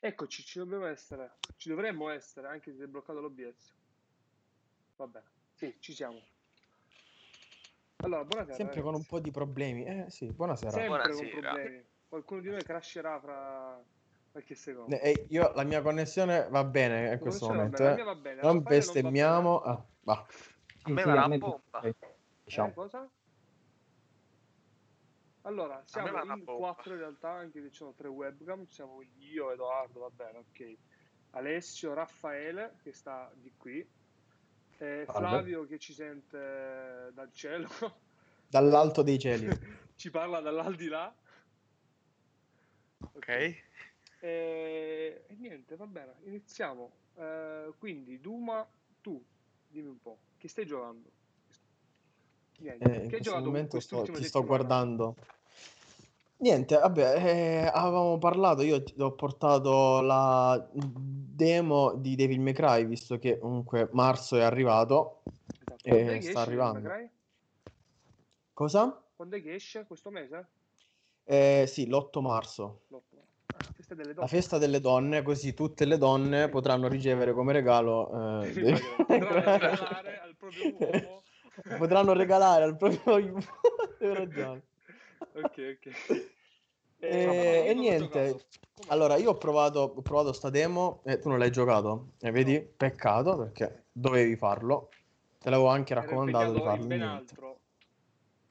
Eccoci, ci dobbiamo essere. Ci dovremmo essere, anche se è bloccato l'OBS. Va bene. Sì, ci siamo. Allora, buonasera. Sempre con un ragazzi. po' di problemi. Eh sì, buonasera. Sempre con Buonasera. problemi. Qualcuno di noi crasherà fra qualche secondo. Eh, eh, io, la mia connessione va bene in questo momento. c'è, eh. la mia va bene, Non non va bestemmiamo. Ah, va. A me va la pompa. tutto. Eh, Diciamo. cosa? Allora, siamo in pompa. quattro in realtà, anche se ci sono tre webcam, siamo io, Edoardo, va bene, ok. Alessio, Raffaele, che sta di qui, eh. Flavio che ci sente dal cielo, Dall'alto dei cieli. ci parla dall'aldilà. Ok. E, e niente, va bene, iniziamo. Eh, quindi, Duma, tu, dimmi un po', che stai giocando? Niente, Eh, in che hai giocato momento sto- ti sto guardando. Niente, vabbè, eh, avevamo parlato, io ti ho portato la demo di Devil May Cry, visto che comunque marzo è arrivato. Esatto. Eh, che sta arrivando. Cosa? Quando è che esce? Questo mese? Eh, sì, l'8 marzo. L'otto. Ah, festa La festa delle donne, così tutte le donne potranno ricevere come regalo. eh, May Cry. Potranno regalare al proprio uomo. potranno regalare al proprio. Ragione. Ok, ok. E, Eh, e l'ho niente, allora io ho provato, ho provato sta demo e tu non l'hai giocato, e vedi? Peccato perché dovevi farlo, te l'avevo anche raccomandato di farlo. ben altro.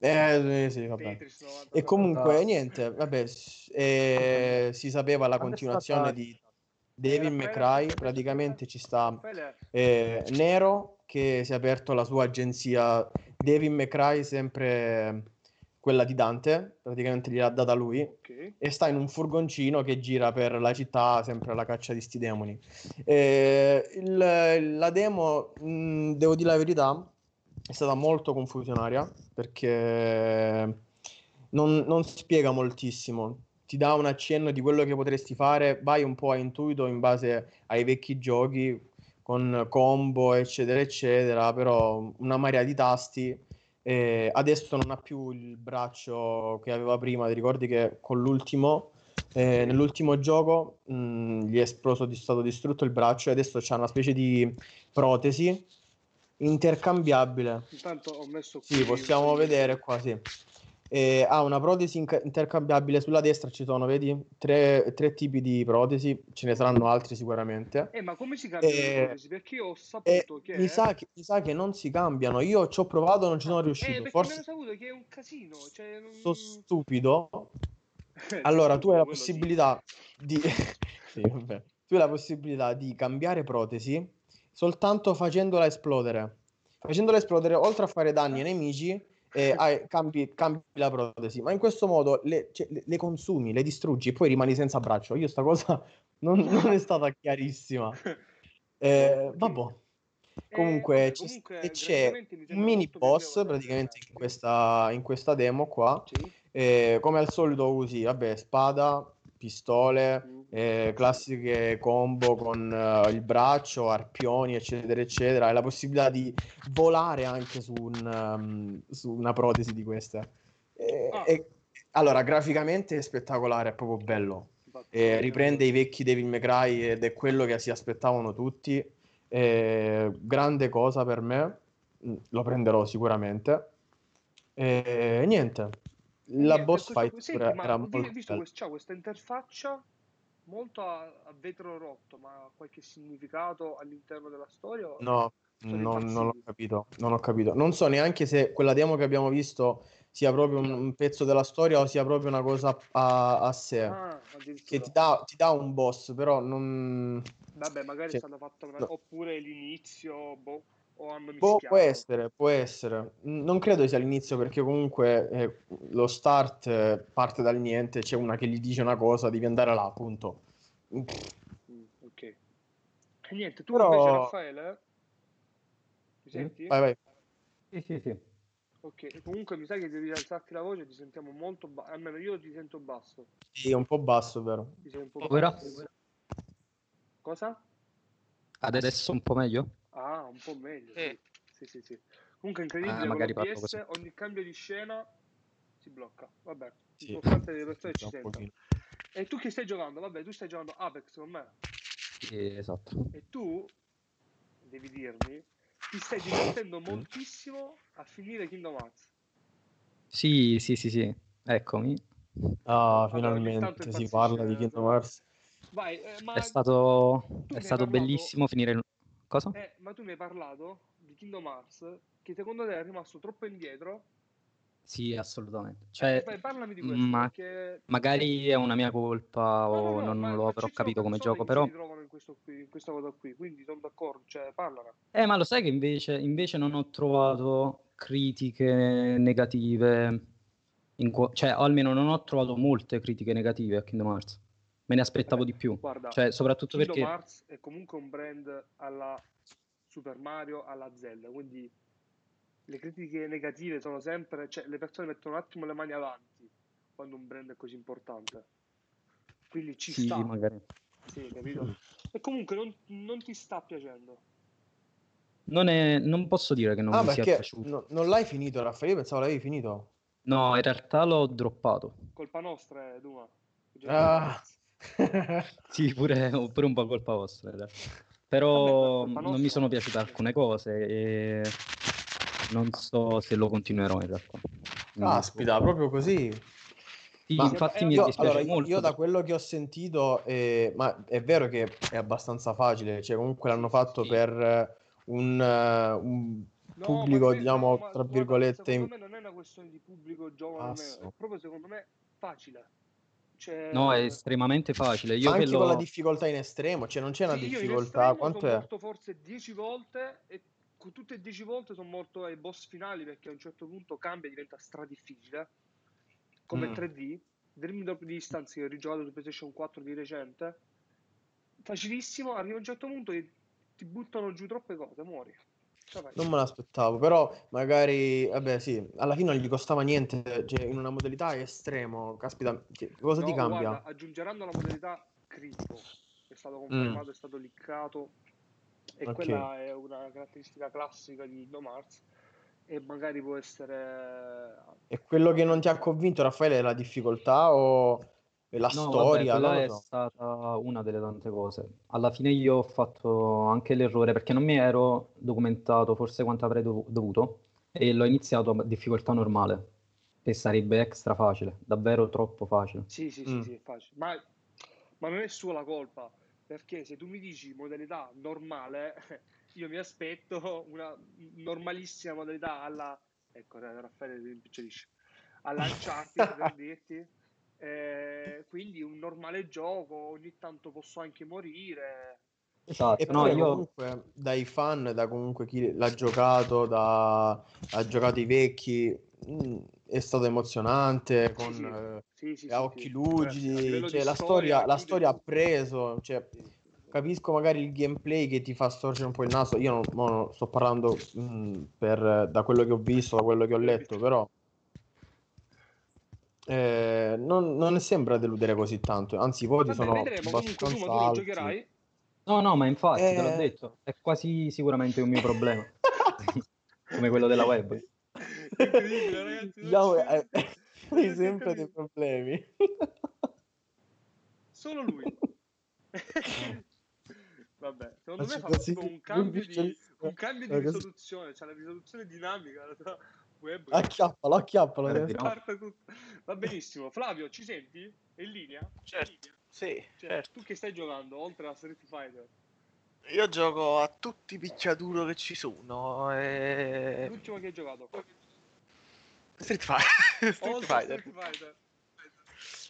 Eh, sì, vabbè. Tetris 90. E comunque niente, vabbè, eh, si sapeva la continuazione di May Cry, praticamente ci sta eh, Nero che si è aperto la sua agenzia May Cry, sempre quella di Dante, praticamente gliel'ha data lui ok. e sta in un furgoncino che gira per la città sempre alla caccia di sti demoni. Eh, il- la demo, mh, devo dire la verità, è stata molto confusionaria perché non, non spiega moltissimo. Ti dà un accenno di quello che potresti fare, vai un po' a intuito in base ai vecchi giochi con combo, eccetera, eccetera, però una marea di tasti. Eh, adesso non ha più il braccio che aveva prima. Ti ricordi che con l'ultimo, eh, nell'ultimo gioco, mh, gli è esploso, è stato distrutto il braccio e adesso c'ha una specie di protesi intercambiabile. Intanto ho messo Sì, qui possiamo un po' di- vedere qua, sì. Eh, ha una protesi inca- intercambiabile sulla destra, ci sono, vedi, tre, tre tipi di protesi, ce ne saranno altri sicuramente. Eh, ma come si cambiano Eh, le protesi? Perché io ho E saputo che... mi sa che, mi sa che non si cambiano, io ci ho provato, non ci sono Eh, riuscito, mi forse saputo che è un casino. Cioè, non... sono stupido. Eh, Allora, tu hai la quello sì. possibilità di... sì. Tu hai la possibilità di cambiare protesi soltanto facendola esplodere. Facendola esplodere, oltre a fare danni ai nemici, eh, hai- cambi, cambi la protesi. Ma in questo modo le, cioè, le- consumi, le distruggi e poi rimani senza braccio. Io sta cosa non, non è stata chiarissima. Eh, vabbè. Eh, Comunque, comunque, c'è un mini boss praticamente in questa, in questa demo qua. Sì. Eh, come al solito usi, vabbè, spada, pistole, Mm. Eh, classiche combo con eh, il braccio, arpioni, eccetera, eccetera. Hai la possibilità di volare anche su, un, um, su una protesi di queste. Eh, Ah. e- allora, graficamente è spettacolare, è proprio bello. Eh, riprende i vecchi Devil May Cry ed è quello che si aspettavano tutti. Eh, grande cosa per me, Mm, lo prenderò sicuramente. E niente, la Niente, boss fight era vi- molto visto bella. quest- c'ha questa interfaccia molto a, a vetro rotto, ma ha qualche significato all'interno della storia? No, non, non ho impazziti. capito, non ho capito. Non so neanche se quella demo che abbiamo visto sia proprio un, un pezzo della storia o sia proprio una cosa a, a sé. Ah, Che ti dà, ti dà un boss, però non... Vabbè, magari Cioè, è stata fatta una... no. oppure l'inizio, boh, Boh, mischiato. può essere, può essere. Mm, Non credo sia all'inizio perché comunque eh, lo start eh, parte dal niente, c'è una che gli dice una cosa, devi andare là, appunto. Mm, ok. E niente, tu Però- invece Raffaele? Mi senti? Vai, vai. Sì, sì, sì. Ok, comunque mi sa che devi alzarti la voce, ti sentiamo molto basso, almeno io ti sento basso. Sì, è un po' basso, vero? Ti sei un po' Ora? basso. Cosa? Adesso un po' meglio? Ah, un po' meglio. Sì, Eh. sì, sì. sì. Comunque è incredibile, Ah, con magari l'OBS così. ogni cambio di scena si blocca. Vabbè, Sì. l'importante è che le persone ci Un sentano. pochino. E tu che stai giocando? Vabbè, tu stai giocando Apex con me. Sì, esatto. E tu, devi dirmi, ti stai divertendo moltissimo a finire Kingdom Hearts. Sì, sì, sì, sì. Eccomi. Ah, ogni finalmente si parla di eh, Kingdom. Hearts. Vai, eh, ma, È stato, è stato bellissimo finire il... Cosa? eh, ma tu mi hai parlato di Kingdom Hearts che secondo te è rimasto troppo indietro. Sì, assolutamente. Cioè, Vai, parlami di questo, ma perché... magari è una mia colpa No, no, o no, non ma però ci sono capito come gioco, però... si ritrovano in, questo qui, in questa cosa qui, quindi sono d'accordo, cioè parlane. Eh, ma lo sai che invece, invece non ho trovato critiche negative, in cioè, o almeno non ho trovato molte critiche negative a Kingdom Hearts. Me ne aspettavo Vabbè, di più. Guarda, Cioè, soprattutto Kingdom perché... Hearts è comunque un brand alla Super Mario, alla Zelda, quindi le critiche negative sono sempre, cioè le persone mettono un attimo le mani avanti quando un brand è così importante. Quindi ci Sì, sta, magari. sì, capito? E comunque non, non ti sta piacendo. Non, è- non posso dire che non Ah, mi sia perché piaciuto. no- non l'hai finito, Raffaele? Io pensavo l'avevi finito. No, in realtà l'ho droppato. Colpa nostra, eh, Duma. Ah. Sì, pure, pure un po' colpa vostra. realtà. Però Vabbè, non mi sono piaciute alcune cose e non so se lo continuerò in realtà. Caspita, proprio così. Sì, Ma infatti mi io, dispiace allora, molto. io da quello che ho sentito, eh, ma è vero che è abbastanza facile, cioè comunque l'hanno fatto Sì. per eh, un, eh, un No, pubblico, è- diciamo, ma tra guarda, virgolette, secondo in- me non è una questione di pubblico giovane, è proprio secondo me facile. Cioè, No, è estremamente facile. Io ma che anche con la difficoltà in estremo, cioè non c'è una Sì, in difficoltà, quanto sono è? morto forse 10 volte e con tutte e 10 volte sono morto ai boss finali perché a un certo punto cambia e diventa stradifficile come Mm. 3D Dream Drop Distance che ho rigiocato su PlayStation 4 di recente facilissimo arriva a un certo punto e ti buttano giù troppe cose muori. Non me l'aspettavo, però magari, vabbè sì, alla fine non gli costava niente, cioè in una modalità estremo, caspita, che- cosa ti No, cambia? guarda, aggiungeranno la modalità critico è stato confermato, è stato liccato e Mm. Ok. quella è una caratteristica classica di Kingdom Hearts e magari può essere E quello che non ti ha convinto, Raffaele, è la difficoltà o la No, storia? vabbè, è so. stata una delle tante cose. Alla fine io ho fatto anche l'errore perché non mi ero documentato forse quanto avrei dov- dovuto e l'ho iniziato a difficoltà normale, che sarebbe extra facile, davvero troppo facile. Sì, sì, Mm. sì, sì, è facile. Ma, ma non è sua la colpa, perché se tu mi dici modalità normale, io mi aspetto una normalissima modalità alla... Ecco, Raffaele ti impicciodisce. Alla Uncharted, per dirti. Eh, quindi un normale gioco, ogni tanto posso anche morire. Esatto, no, Eppure io comunque dai fan, da comunque chi l'ha giocato, da ha giocato i vecchi, mh, è stato emozionante con sì. eh, Sì, sì, occhi lucidi, cioè la storia, la storia ha preso, cioè capisco magari il gameplay che ti fa storcere un po' il naso, io non, non sto parlando mh, per, da quello che ho visto, da quello che ho letto, però eh, non, non sembra deludere così tanto, anzi i voti Vabbè, sono vedremo. Comunque tu, ma abbastanza tu lo giocherai? No, no, ma infatti te l'ho Eh. detto, è quasi sicuramente un mio problema, come quello della web. Incredibile, ragazzi. ci- eh, hai sempre dei problemi. Solo lui. Vabbè, secondo me Faccio fa così, un cambio di, un cambio di Ma risoluzione, cioè la risoluzione dinamica la tua web Acchiappalo, acchiappalo. Eh. no. Va benissimo. Flavio, ci senti? È in linea? Certo, sì, Cioè, certo. tu che stai giocando oltre a Street Fighter? Io gioco a tutti i picchiaduro che ci sono. E... L'ultimo che hai giocato? Street Fighter. Street Fighter. Street Fighter.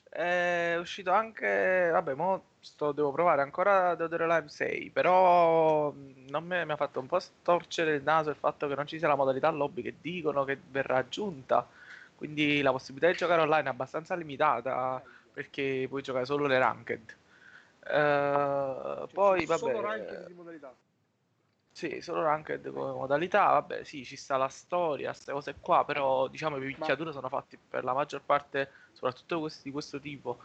È uscito anche. Vabbè, mo sto, devo provare ancora Dead or Alive 6. Però mh, non me- mi ha fatto un po' storcere il naso il fatto che non ci sia la modalità lobby che dicono che verrà aggiunta. Quindi la possibilità di giocare online è abbastanza limitata perché puoi giocare solo le ranked. Eh, Cioè, poi sono Solo vabbè. ranked di modalità. Sì, solo ranked come modalità, vabbè, sì, ci sta la storia, queste cose qua, però diciamo i picchiature sono fatti per la maggior parte, soprattutto questi di questo tipo,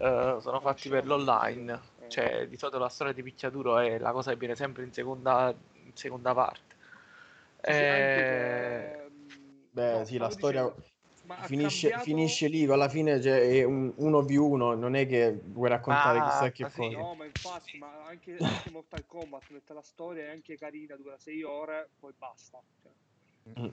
eh, sono fatti per l'online, Eh. cioè di solito la storia di picchiaduro è la cosa che viene sempre in seconda, in seconda parte. Sì, Eh, Beh, no, sì, la storia, finisce, cambiato- finisce lì, alla fine c'è è un uno più uno, non è che vuoi raccontare Ma- chissà che sì. cosa. No, ma infatti, ma anche, anche Mortal Kombat mette la storia è anche carina, dura 6 ore, poi basta. Cioè, Mm.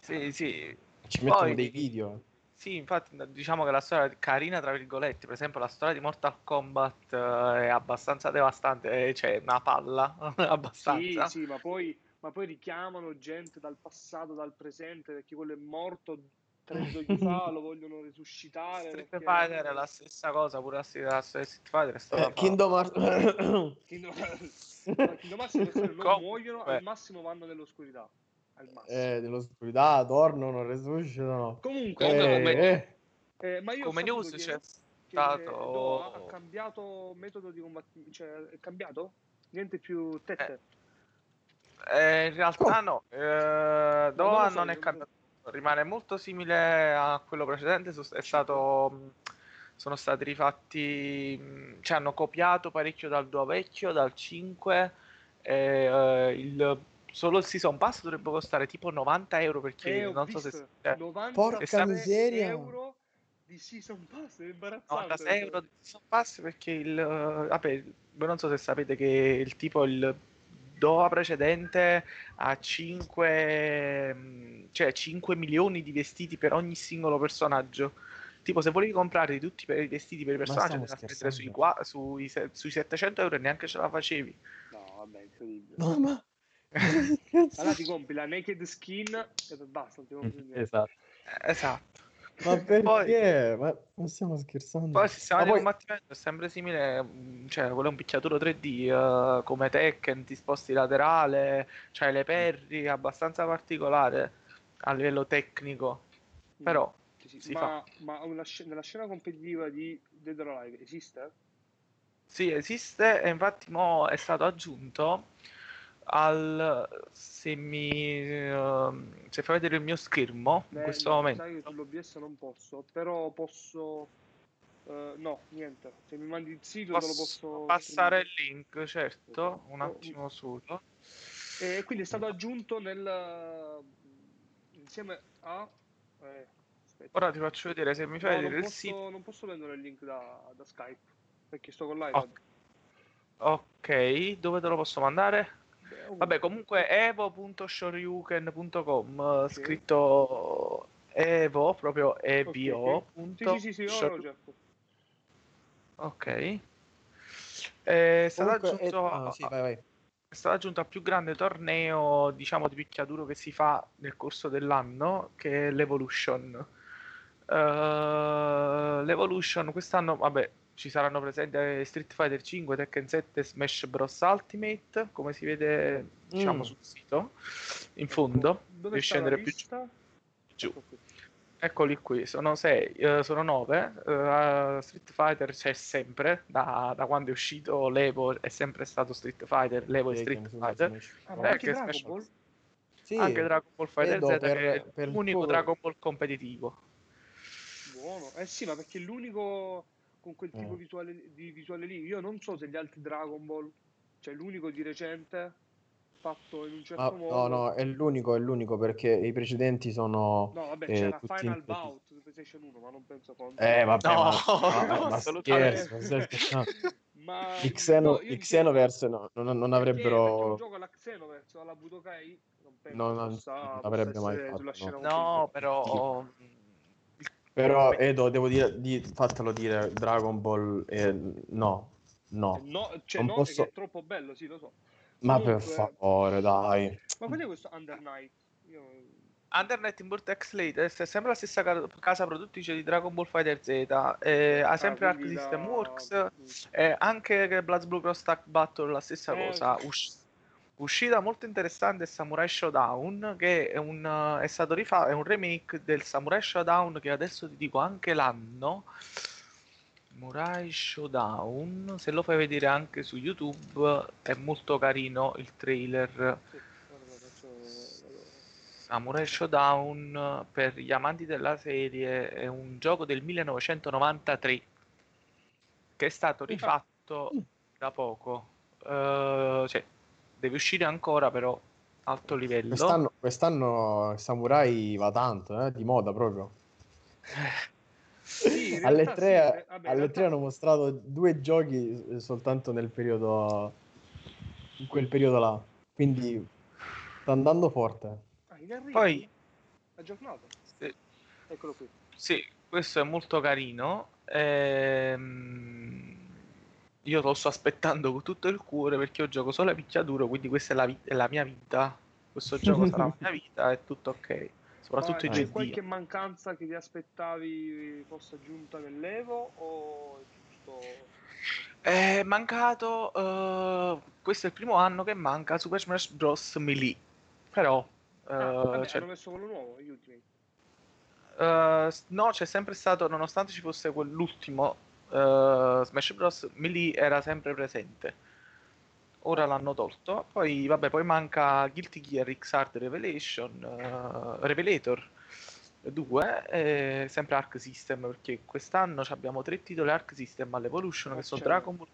Sì, sì. Ci mettono Poi- dei video. Sì, infatti diciamo che la storia è carina, tra virgolette, per esempio la storia di Mortal Kombat eh, è abbastanza devastante, eh, cioè una palla, Sì, abbastanza. sì, ma poi, ma poi richiamano gente dal passato, dal presente, perché quello è morto tre giorni fa, lo vogliono resuscitare. Street perché- Fighter è la stessa cosa, pure la st- la storia di Street Fighter è stata Eh. Kingdom Hearts... Kingdom Hearts non muoiono, al massimo vanno nell'oscurità. Al massimo. eh, nell'oscurità tornano, resuscitano. Comunque, Comunque, Eh, come- eh. eh, ma io Come news c'è stato... Ha cambiato metodo di combattimento, cioè è cambiato? Niente più tette. Eh, in realtà no, eh, non Doha so, non è cambiato, rimane molto simile a quello precedente, è stato, sono stati rifatti, cioè hanno copiato parecchio dal Doha vecchio, dal 5, e, eh, il, solo il Season Pass dovrebbe costare tipo 90 euro perché Eh, ho non so se... visto, eh, 93 Porca miseria. euro di season pass, è imbarazzante. 96 euro di Season Pass perché il eh, vabbè, voi non so se sapete che il tipo il Doha precedente ha 5 cioè 5 milioni di vestiti per ogni singolo personaggio. Tipo, se volevi comprare di tutti per i vestiti per i personaggi, stiamo devi spendere sui, sui, sui 700 euro e neanche ce la facevi. No, vabbè, incredibile. No, ma... Allora ti compri la naked skin e basta, non ti compri più niente. Esatto. Eh, Esatto. Ma perché? Ma non stiamo scherzando. Poi il sistema Ma di poi- combattimento è sempre simile, mh, cioè quello è un picchiaturo 3D eh, come Tekken, ti sposti laterale, c'hai le perri, abbastanza particolare a livello tecnico, però Sì, sì, si ma, ma una sc- nella scena competitiva di Dead or Alive esiste? sì esiste e infatti mo è stato aggiunto al se mi ehm, se fai vedere il mio schermo in Eh, questo no, momento Sai sull'OBS non posso, però posso... eh, no, niente. Se mi mandi il sito te lo posso posso... passare il link, certo, un Oh, attimo solo. E quindi è stato aggiunto nel... insieme a... eh. Ora ti faccio vedere se mi fai No, vedere non il sito. posso, non posso prendere il link da, da Skype, perché sto con l'iPad. Ok, dove te lo posso mandare? Vabbè, comunque evo.shoryuken.com, Sì. scritto evo, proprio evo. Ok, ok. punto Sì, sì, sì, lo cerco. Ok. È stato, Comunque, eh, aggiunto, ah, sì, vai, vai. è stato aggiunto al più grande torneo, diciamo, di picchiaduro che si fa nel corso dell'anno, che è l'Evolution. Eh, L'Evolution quest'anno, vabbè, ci saranno presenti eh, Street Fighter 5, Tekken 7 e Smash Bros. Ultimate, come si vede, diciamo, Mm. sul sito, in fondo. Dove devi scendere più lista? giù. Ecco. Eccoli qui, sono sei, eh, sono nove. eh, Street Fighter c'è sempre, da, da quando è uscito l'Evo è sempre stato Street Fighter, l'Evo è Street Fighter. Smash. Ah, Eh, anche Smash Ball? Sì, Anche Dragon Ball Fighter Z per- è l'unico Dragon Ball competitivo. Buono. Eh sì, ma perché l'unico con quel tipo Mm. visuale, di visuale lì. Io non so se gli altri Dragon Ball, cioè l'unico di recente, fatto in un certo Ah, modo. no, no, è l'unico, è l'unico perché i precedenti sono... No, vabbè, eh, c'era tutti Final in- Bout su PlayStation 1, ma non penso contro. Eh, vabbè, No, ma, no, ma- ma assolutamente. scherzo. Ma I, Xeno- no, Xenoverse no, non, non perché- Perché un avrebbero... gioco alla Xenoverse o alla Budokai non penso No, no, possa, non avrebbe mai fatto, sulla no. No, però... Però Edo, devo dire, di, fatelo dire, Dragon Ball, eh, no, no. Eh, No, cioè Non no, posso- è troppo bello, sì, lo so. Ma per Comunque- favore, dai. Ma cos'è questo Under Night? Io... Undernet Import X Late è sempre la stessa ca- casa produttrice di Dragon Ball Fighter Z, eh, ha sempre Ah, Arc quindi System Works, e anche Bloods Blue Cross Tag Battle la stessa Eh, cosa. sì. Usci- uscita molto interessante è Samurai Showdown, che è un, è stato rifatto, è un remake del Samurai Showdown che adesso ti dico anche l'anno. Samurai Showdown, se lo fai vedere anche su YouTube è molto carino il trailer. Samurai Showdown per gli amanti della serie è un gioco del 1993 che è stato rifatto da poco. Eh, cioè, deve uscire ancora però alto livello. Quest'anno, quest'anno Samurai va tanto, eh, di moda proprio. Sì, in alle realtà 3, sì, eh, vabbè, alle realtà- 3 hanno mostrato due giochi eh, soltanto nel periodo in quel periodo là quindi sta andando forte Ah, arrivo? Poi- aggiornato. Sì. Eccolo qui. Sì, questo è molto carino. Ehm, Io lo sto aspettando con tutto il cuore perché io gioco solo a picchiaduro, quindi questa è la, vi- è la mia vita. Questo gioco sarà la mia vita, è tutto ok. Soprattutto Ma i c'è 2D. qualche mancanza che ti aspettavi fosse aggiunta nell'Evo o è giusto È mancato. eh, questo è il primo anno che manca Super Smash Bros. Melee. Però. eh, Ah, vabbè, c'è- hanno messo quello nuovo, gli ultimi. eh, s- no, c'è sempre stato, nonostante ci fosse quell'ultimo eh, Smash Bros. Melee era sempre presente. Ora l'hanno tolto. Poi, vabbè, poi manca Guilty Gear X-Hard Revelation, eh, Revelator 2, e sempre Arc System, perché quest'anno abbiamo tre titoli Arc System all'Evolution, che sono. Dragon Ball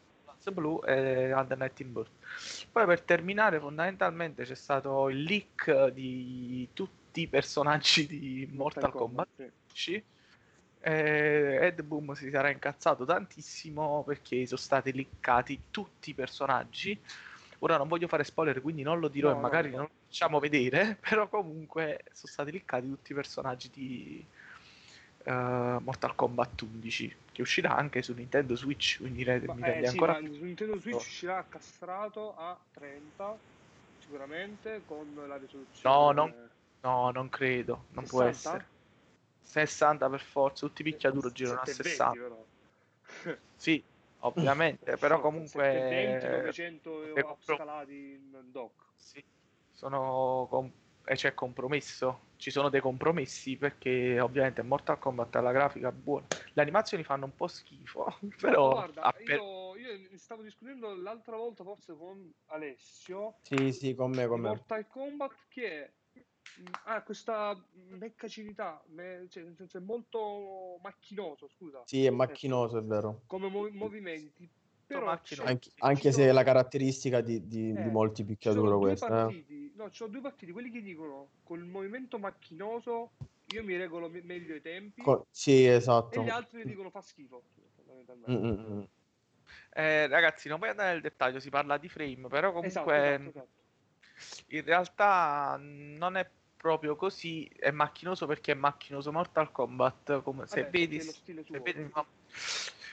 Blue e Under Night in Birth. Poi per terminare, fondamentalmente c'è stato il leak di tutti i personaggi di Mortal, Kombat. sì. Sì. Eh, Ed Boom si sarà incazzato tantissimo perché sono stati leakati tutti i personaggi. Ora non voglio fare spoiler, quindi non lo dirò No, e magari no. non lo facciamo vedere, però comunque sono stati leakati tutti i personaggi di eh, Mortal Kombat 11, che uscirà anche su Nintendo Switch, quindi Ma, mi eh, sì, ancora su Nintendo Switch uscirà castrato a 30 sicuramente con la risoluzione No, non- No, non credo, non può 60? essere. 60 per forza, tutti i picchiaduro girano a 720 60. però. Sì, ovviamente, però comunque 720 900 è compro- upscalati in dock. Sì, sono com- e c'è compromesso. Ci sono dei compromessi perché ovviamente Mortal Kombat ha la grafica buona. Le animazioni fanno un po' schifo, però Guarda, per- io, io stavo discutendo l'altra volta forse con Alessio sì sì con me con me Mortal Kombat che mh, ha questa meccacità, me- cioè, nel senso è molto macchinoso, scusa, sì è macchinoso è vero come mo- movimenti, però anche, anche se è la caratteristica di, di- di Eh, molti ci sono picchiaduro due questa eh. partiti, no, ci sono due partiti, quelli che dicono col movimento macchinoso io mi regolo me- meglio i tempi Co- sì e esatto gli altri dicono fa schifo, fondamentalmente. Mm, mm, mm. Eh, ragazzi, non voglio andare nel dettaglio, si parla di frame, però comunque Esatto, esatto, esatto. In realtà non è proprio così, è macchinoso perché è macchinoso Mortal Kombat, come se Vabbè, vedi, se vedi-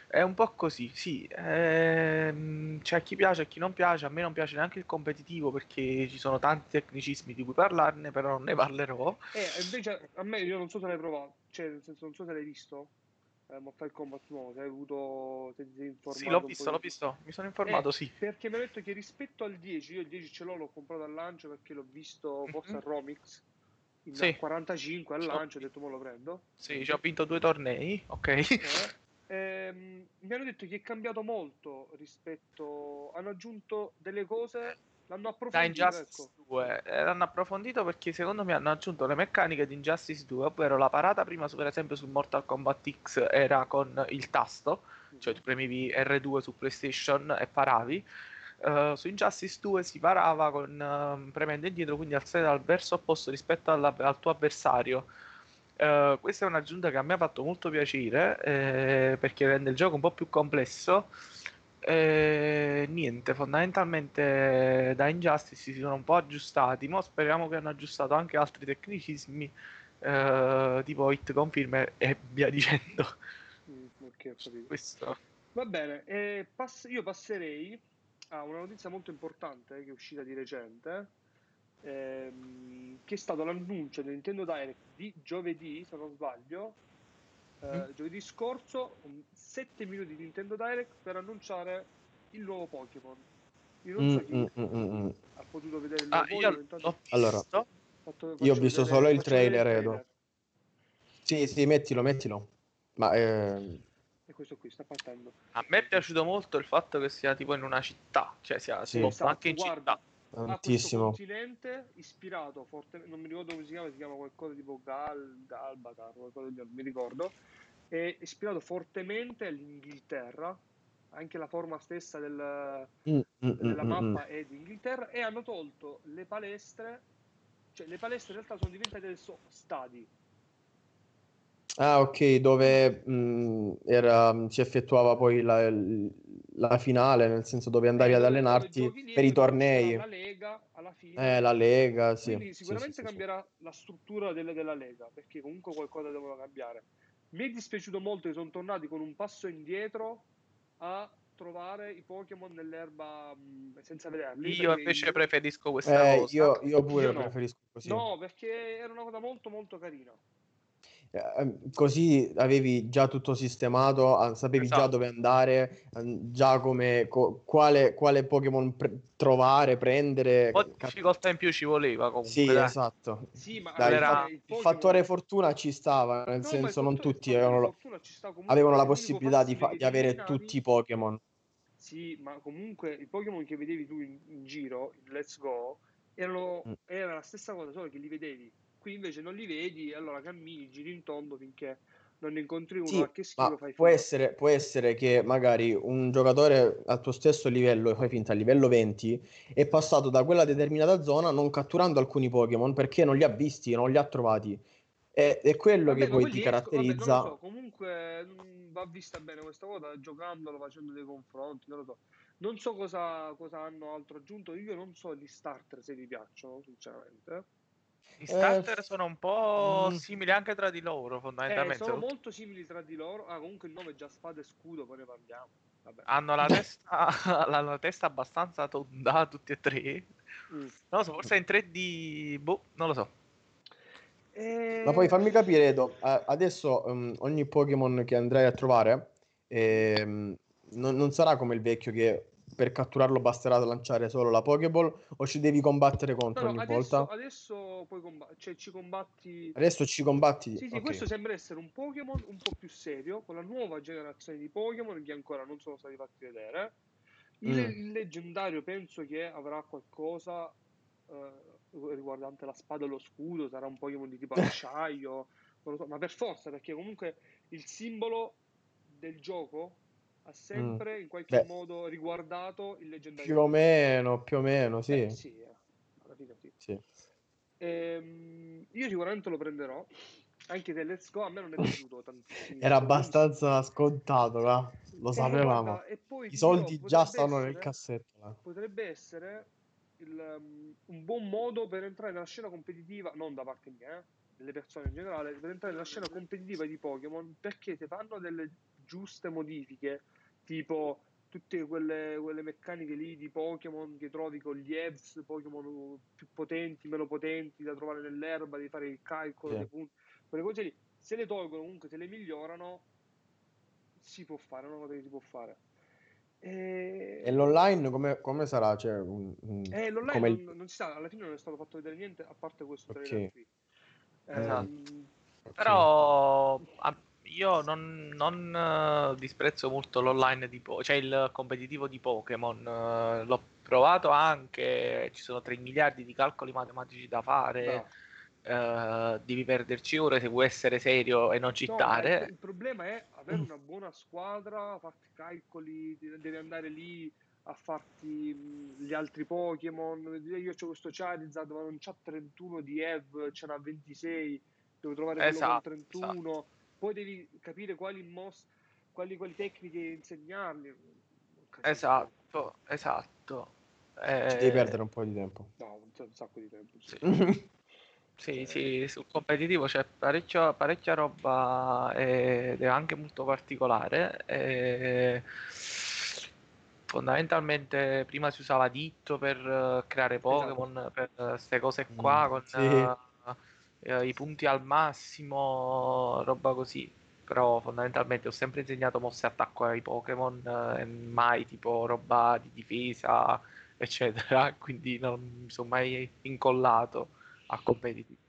è un po' così, sì, ehm, c'è chi piace e chi non piace, a me non piace neanche il competitivo perché ci sono tanti tecnicismi di cui parlarne, però non ne parlerò. Eh, invece a me io non so se l'hai provato, cioè nel senso non so se l'hai visto. Eh, Mortal Kombat nuovo, hai avuto se ti sei informato Sì, l'ho visto, l'ho visto, mi sono informato, Eh, sì. Perché mi ha detto che rispetto al 10, io il 10 ce l'ho, l'ho comprato al lancio perché l'ho visto forse Mhm. a Romix in Sì. 45 al lancio, ho detto me lo prendo. Sì, ci ho vinto due tornei, ok. Eh, ehm, mi hanno detto che è cambiato molto rispetto hanno aggiunto delle cose, l'hanno approfondito, ecco. 2 eh, l'hanno approfondito perché secondo me hanno aggiunto le meccaniche di Injustice 2, ovvero la parata prima, per esempio, su Mortal Kombat X era con il tasto, cioè tu premevi R2 su PlayStation e paravi. Eh, su Injustice 2 si parava con ehm, premendo indietro, quindi alzare dal verso opposto rispetto alla- al tuo avversario. Eh, questa è un'aggiunta che a me ha fatto molto piacere eh, perché rende il gioco un po' più complesso. E niente, fondamentalmente da Injustice si sono un po' aggiustati. Mo speriamo che hanno aggiustato anche altri tecnicismi, eh, tipo hit confirm e via dicendo. Mm, ok, ho capito. Questo. Va bene, eh, pass- io passerei a una notizia molto importante eh, che è uscita di recente, ehm, che è stato l'annuncio del Nintendo Direct di giovedì, se non sbaglio, eh, Mm. giovedì scorso, 7 minuti di Nintendo Direct per annunciare il nuovo Pokémon. Io non Mm, so chi mm, mm, mm, mm. ha potuto vedere il Ah, nuovo io Pokémon, intanto Allora. faccio- Io ho visto vedere- solo il faccio vedere trailer, Edo. Sì, sì, mettilo, mettilo. Ma eh, E questo qui sta partendo. A me è piaciuto molto il fatto che sia tipo in una città, cioè sia Sì. Esatto, anche in guarda, città. Tantissimo. continente ispirato fortemente, non mi ricordo come si chiama, si chiama qualcosa tipo Gal, Galbatar, qualcosa del genere, non mi ricordo, è ispirato fortemente all'Inghilterra, anche la forma stessa del- Mm, mm, mm, della mm, mappa è d'Inghilterra e hanno tolto le palestre, cioè le palestre in realtà sono diventate adesso stadi, Ah, ok, dove mh, era, si effettuava poi la, la finale, nel senso dove andavi Eh, ad allenarti per i tornei. La Lega alla fine. Eh, la Lega, sì. Quindi sicuramente sì, sì. cambierà la struttura delle- della Lega, perché comunque qualcosa devono cambiare. Mi è dispiaciuto molto che sono tornati con un passo indietro a trovare i Pokémon nell'erba mh, senza vederli. Io invece io- preferisco questa Eh, cosa. io, io pure Io no. preferisco così. No, perché era una cosa molto molto carina. Eh, così avevi già tutto sistemato, ah, sapevi già Esatto. dove andare, eh, già come co- quale, quale Pokémon pre- trovare, prendere. Un po' di difficoltà in più ci voleva comunque. Sì, dai. esatto. Sì, ma Dai, il, fa- il il Pokémon- fattore fortuna ci stava, nel No, il senso non il tutti avevano avevano la l'unico possibilità di, fa- di avere eliminavi- tutti i Pokémon. Sì, ma comunque i Pokémon che vedevi tu in, in giro, in Let's Go, erano, Mm. era la stessa cosa, solo che li vedevi. Qui invece non li vedi, allora cammini, giri in tondo finché non ne incontri uno, Sì, ma che schifo fai può essere, può essere che magari un giocatore al tuo stesso livello, fai finta a livello 20, è passato da quella determinata zona non catturando alcuni Pokémon perché non li ha visti, non li ha trovati. È, è quello Vabbè, che poi ti esco- vabbè, caratterizza. so, comunque mh, va vista bene questa cosa, giocandolo, facendo dei confronti, non lo so. Non so cosa, cosa hanno altro aggiunto, io non so gli starter se vi piacciono, sinceramente. I starter Eh, sono un po' mm. simili anche tra di loro, Eh, fondamentalmente. sono molto simili tra di loro. Ah, comunque il nome è già spada e scudo, poi ne parliamo. Vabbè. Hanno la testa, la testa abbastanza tonda, tutti e tre. Mm. Non lo so, forse in 3D, boh, non lo so. Eh, Ma poi fammi capire, Edo, adesso ehm, ogni Pokémon che andrai a trovare ehm, non, non sarà come il vecchio che per catturarlo basterà lanciare solo la Pokéball o ci devi combattere contro no, ogni adesso, volta? adesso puoi comba- cioè, ci combatti. Adesso ci combatti? Sì, sì, Ok. questo sembra essere un Pokémon un po' più serio, con la nuova generazione di Pokémon che ancora non sono stati fatti vedere. Il, Mm. il leggendario penso che avrà qualcosa eh, riguardante la spada e lo scudo, sarà un Pokémon di tipo acciaio, non lo so, ma per forza, perché comunque il simbolo del gioco ha sempre in qualche Mm. Beh. modo riguardato il leggendario. Più o meno, più o meno, sì. Eh, sì, eh, alla fine sì. Ehm, io sicuramente lo prenderò, anche se Let's Go a me non è piaciuto tantissimo. Era abbastanza scontato, va? Lo Eh, sapevamo. guarda, e poi I soldi già stanno nel essere- cassetto. va. Potrebbe essere il, um, un buon modo per entrare nella scena competitiva, non da parte mia, eh, delle persone in generale, per entrare nella scena competitiva di Pokémon, perché se fanno delle giuste modifiche, tipo tutte quelle, quelle meccaniche lì di Pokémon che trovi con gli EVs, Pokémon più potenti, meno potenti da trovare nell'erba, di fare il calcolo Sì. dei punti, quelle cose lì, se le tolgono comunque, se le migliorano, si può fare, è una cosa che si può fare. E, E l'online come, come sarà? Cioè, un- un- eh, l'online come non, non si sa, alla fine non è stato fatto vedere niente a parte questo Ok. trailer qui. Esatto. Ok. Però a- io non, non, eh, disprezzo molto l'online di Po- cioè il competitivo di Pokémon. eh, l'ho provato anche, ci sono 3 miliardi di calcoli matematici da fare. bravo. eh, devi perderci ore se vuoi essere serio e non No, ma il, cittare. il problema è avere una buona squadra, farti calcoli, devi andare lì a farti gli altri Pokémon. Io ho questo Charizard, ma non c'ha 31 di Ev, ce n'ha 26. Devo trovare quello Esatto, con 31. Poi devi capire quali, mos- quali, quali tecniche insegnargli. Esatto, esatto. Ci devi Eh, perdere un po' di tempo. No, un, un sacco di tempo. sì. Sì. Sì, sì, sul competitivo c'è parecchio- parecchia roba ed è anche molto particolare. e fondamentalmente prima si usava Ditto per eh, creare Pokémon, per queste cose qua, Mm, con sì. Eh, i punti al massimo, roba così. Però fondamentalmente ho sempre insegnato mosse e attacco ai Pokémon eh, e mai tipo roba di difesa, eccetera. Quindi non mi sono mai incollato a competitive.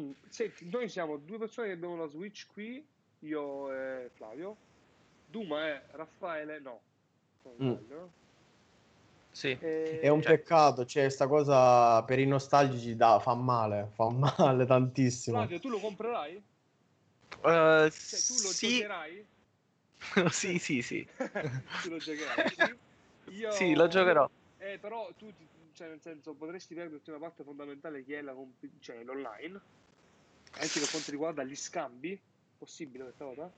Mm, Senti, noi siamo due persone che abbiamo la Switch qui, io e Flavio. Duma è Raffaele, no. non Mm. Sì. E- È un Cioè- peccato, cioè, sta cosa per i nostalgici da, fa male, fa male tantissimo. Flavio, tu lo comprerai? Eh, Cioè, tu lo sì, giocherai? sì, sì, sì. tu lo giocherai, sì? Io- Sì, lo giocherò. Eh, però tu, cioè, nel senso, potresti perderti una parte fondamentale che è la comp- cioè, l'online, anche per quanto riguarda gli scambi, Possibile questa cosa?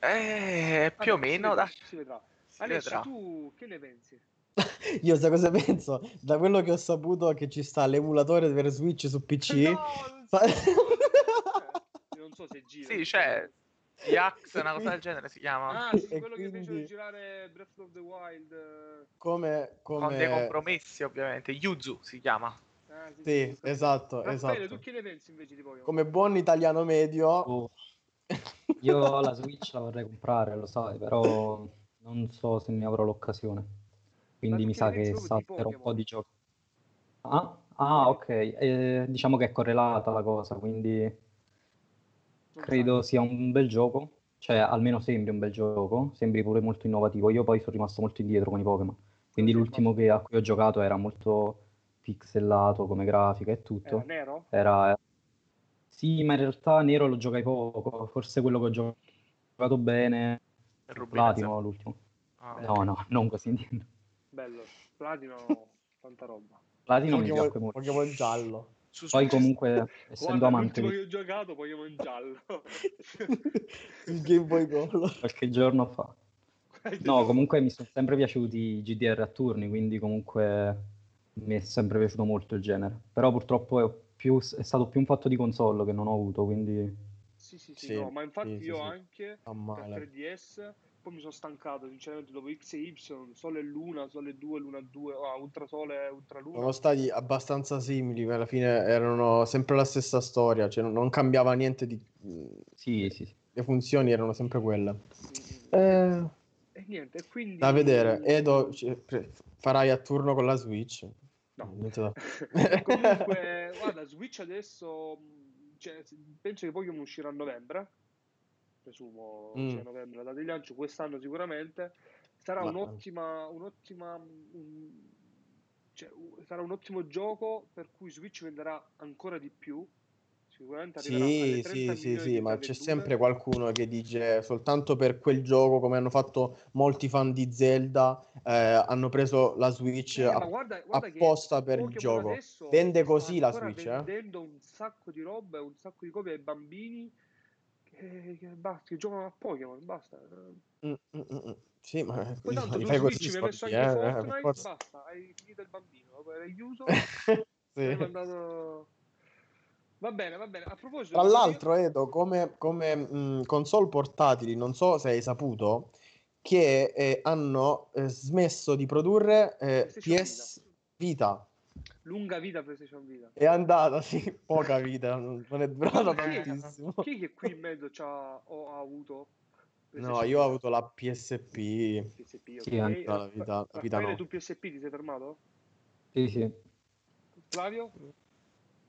Eh, più o Vabbè, si meno, vedrà, dai. Si vedrà. Si Alessio, vedrà. tu che ne pensi? Io sai cosa penso? Da quello che ho saputo che ci sta l'emulatore per Switch su PC. No, non Fa- so. Non so se gira. Sì, c'è. Yax, una cosa del genere si chiama. Ah, sì, quello che fecero quindi- girare Breath of the Wild. eh. come, Con dei come... compromessi, ovviamente. Yuzu si chiama. Ah, sì, Sì, sì, sì. esatto, Raffaele, esatto. tu che ne pensi invece di Pokémon? Come buon italiano medio, Oh, Io la Switch la vorrei comprare, lo sai, però non so se ne avrò l'occasione. Quindi mi sa che salterò un po' di giochi. Ah, ah, ok. Eh, diciamo che è correlata la cosa, quindi Non credo sia un bel gioco. Cioè, almeno sembri un bel gioco, sembri pure molto innovativo. Io poi sono rimasto molto indietro con i Pokémon. Quindi l'ultimo che- a cui ho giocato era molto pixelato come grafica e tutto. Era nero? Era... Sì, ma in realtà Nero lo giocai poco, forse quello che ho gio- giocato bene. Platino l'ultimo. Ah, No, no, non così indietro. Bello. Platino, tanta roba. Platino mi piacque molto. Pokémon giallo. Su Poi comunque, essendo Guarda, amante l'ultimo di che ho giocato Pokémon giallo. Il Game Boy Color. qualche giorno fa. No, comunque mi sono sempre piaciuti i GDR a turni, quindi comunque mi è sempre piaciuto molto il genere. Però purtroppo è, più- è stato più un fatto di console che non ho avuto, quindi Sì, sì, sì, Sì, no, ma infatti sì, io sì. anche Fa per male. 3DS, poi mi sono stancato sinceramente dopo X e Y, Sole e Luna, Sole e 2, Luna 2, ah, Ultrasole e Ultraluna. Sono stati abbastanza simili, ma alla fine erano sempre la stessa storia, cioè non, cambiava niente di... sì, sì, sì. Le funzioni erano sempre quelle. Mm, Eh, E niente, quindi... da vedere. Edo, cioè, farai a turno con la Switch? No. Niente da- Comunque, guarda, Switch adesso, cioè, penso che Pokémon uscirà a novembre, presumo Mm. sia novembre la data di lancio, quest'anno sicuramente. Sarà Ma- un'ottima, un'ottima, un- cioè, sarà un ottimo gioco per cui Switch venderà ancora di più. Sicuramente Sì, 30 sì, sì, sì, ma c'è sempre qualcuno che dice soltanto per quel gioco, come hanno fatto molti fan di Zelda, eh, hanno preso la Switch Eh, a- guarda, guarda apposta per il gioco. Vende così la Switch, eh? vendendo un sacco di roba e un sacco di copie ai bambini che basta, che giocano a Pokémon, basta. Mm, mm, mm. Sì, ma Poi tanto tu Switch mi hai messo soldi, anche eh, Fortnite, forza. basta, hai finito il bambino, l'hai chiuso, Sì. mandato... Va bene, va bene. A proposito, Tra l'altro, Edo, come, come, mh, console portatili, non so se hai saputo, che eh, hanno eh, smesso di produrre eh, PS Vita. Lunga vita PlayStation Vita. È andata, sì, poca vita, non è durata Chi è- tantissimo. Chi è che qui in mezzo c'ha, o ha avuto? No, io ho avuto la PSP. PSP, Sì, ok. anche la vita- la Raffaele, vita no. tu PSP ti sei fermato? Sì, sì. Flavio?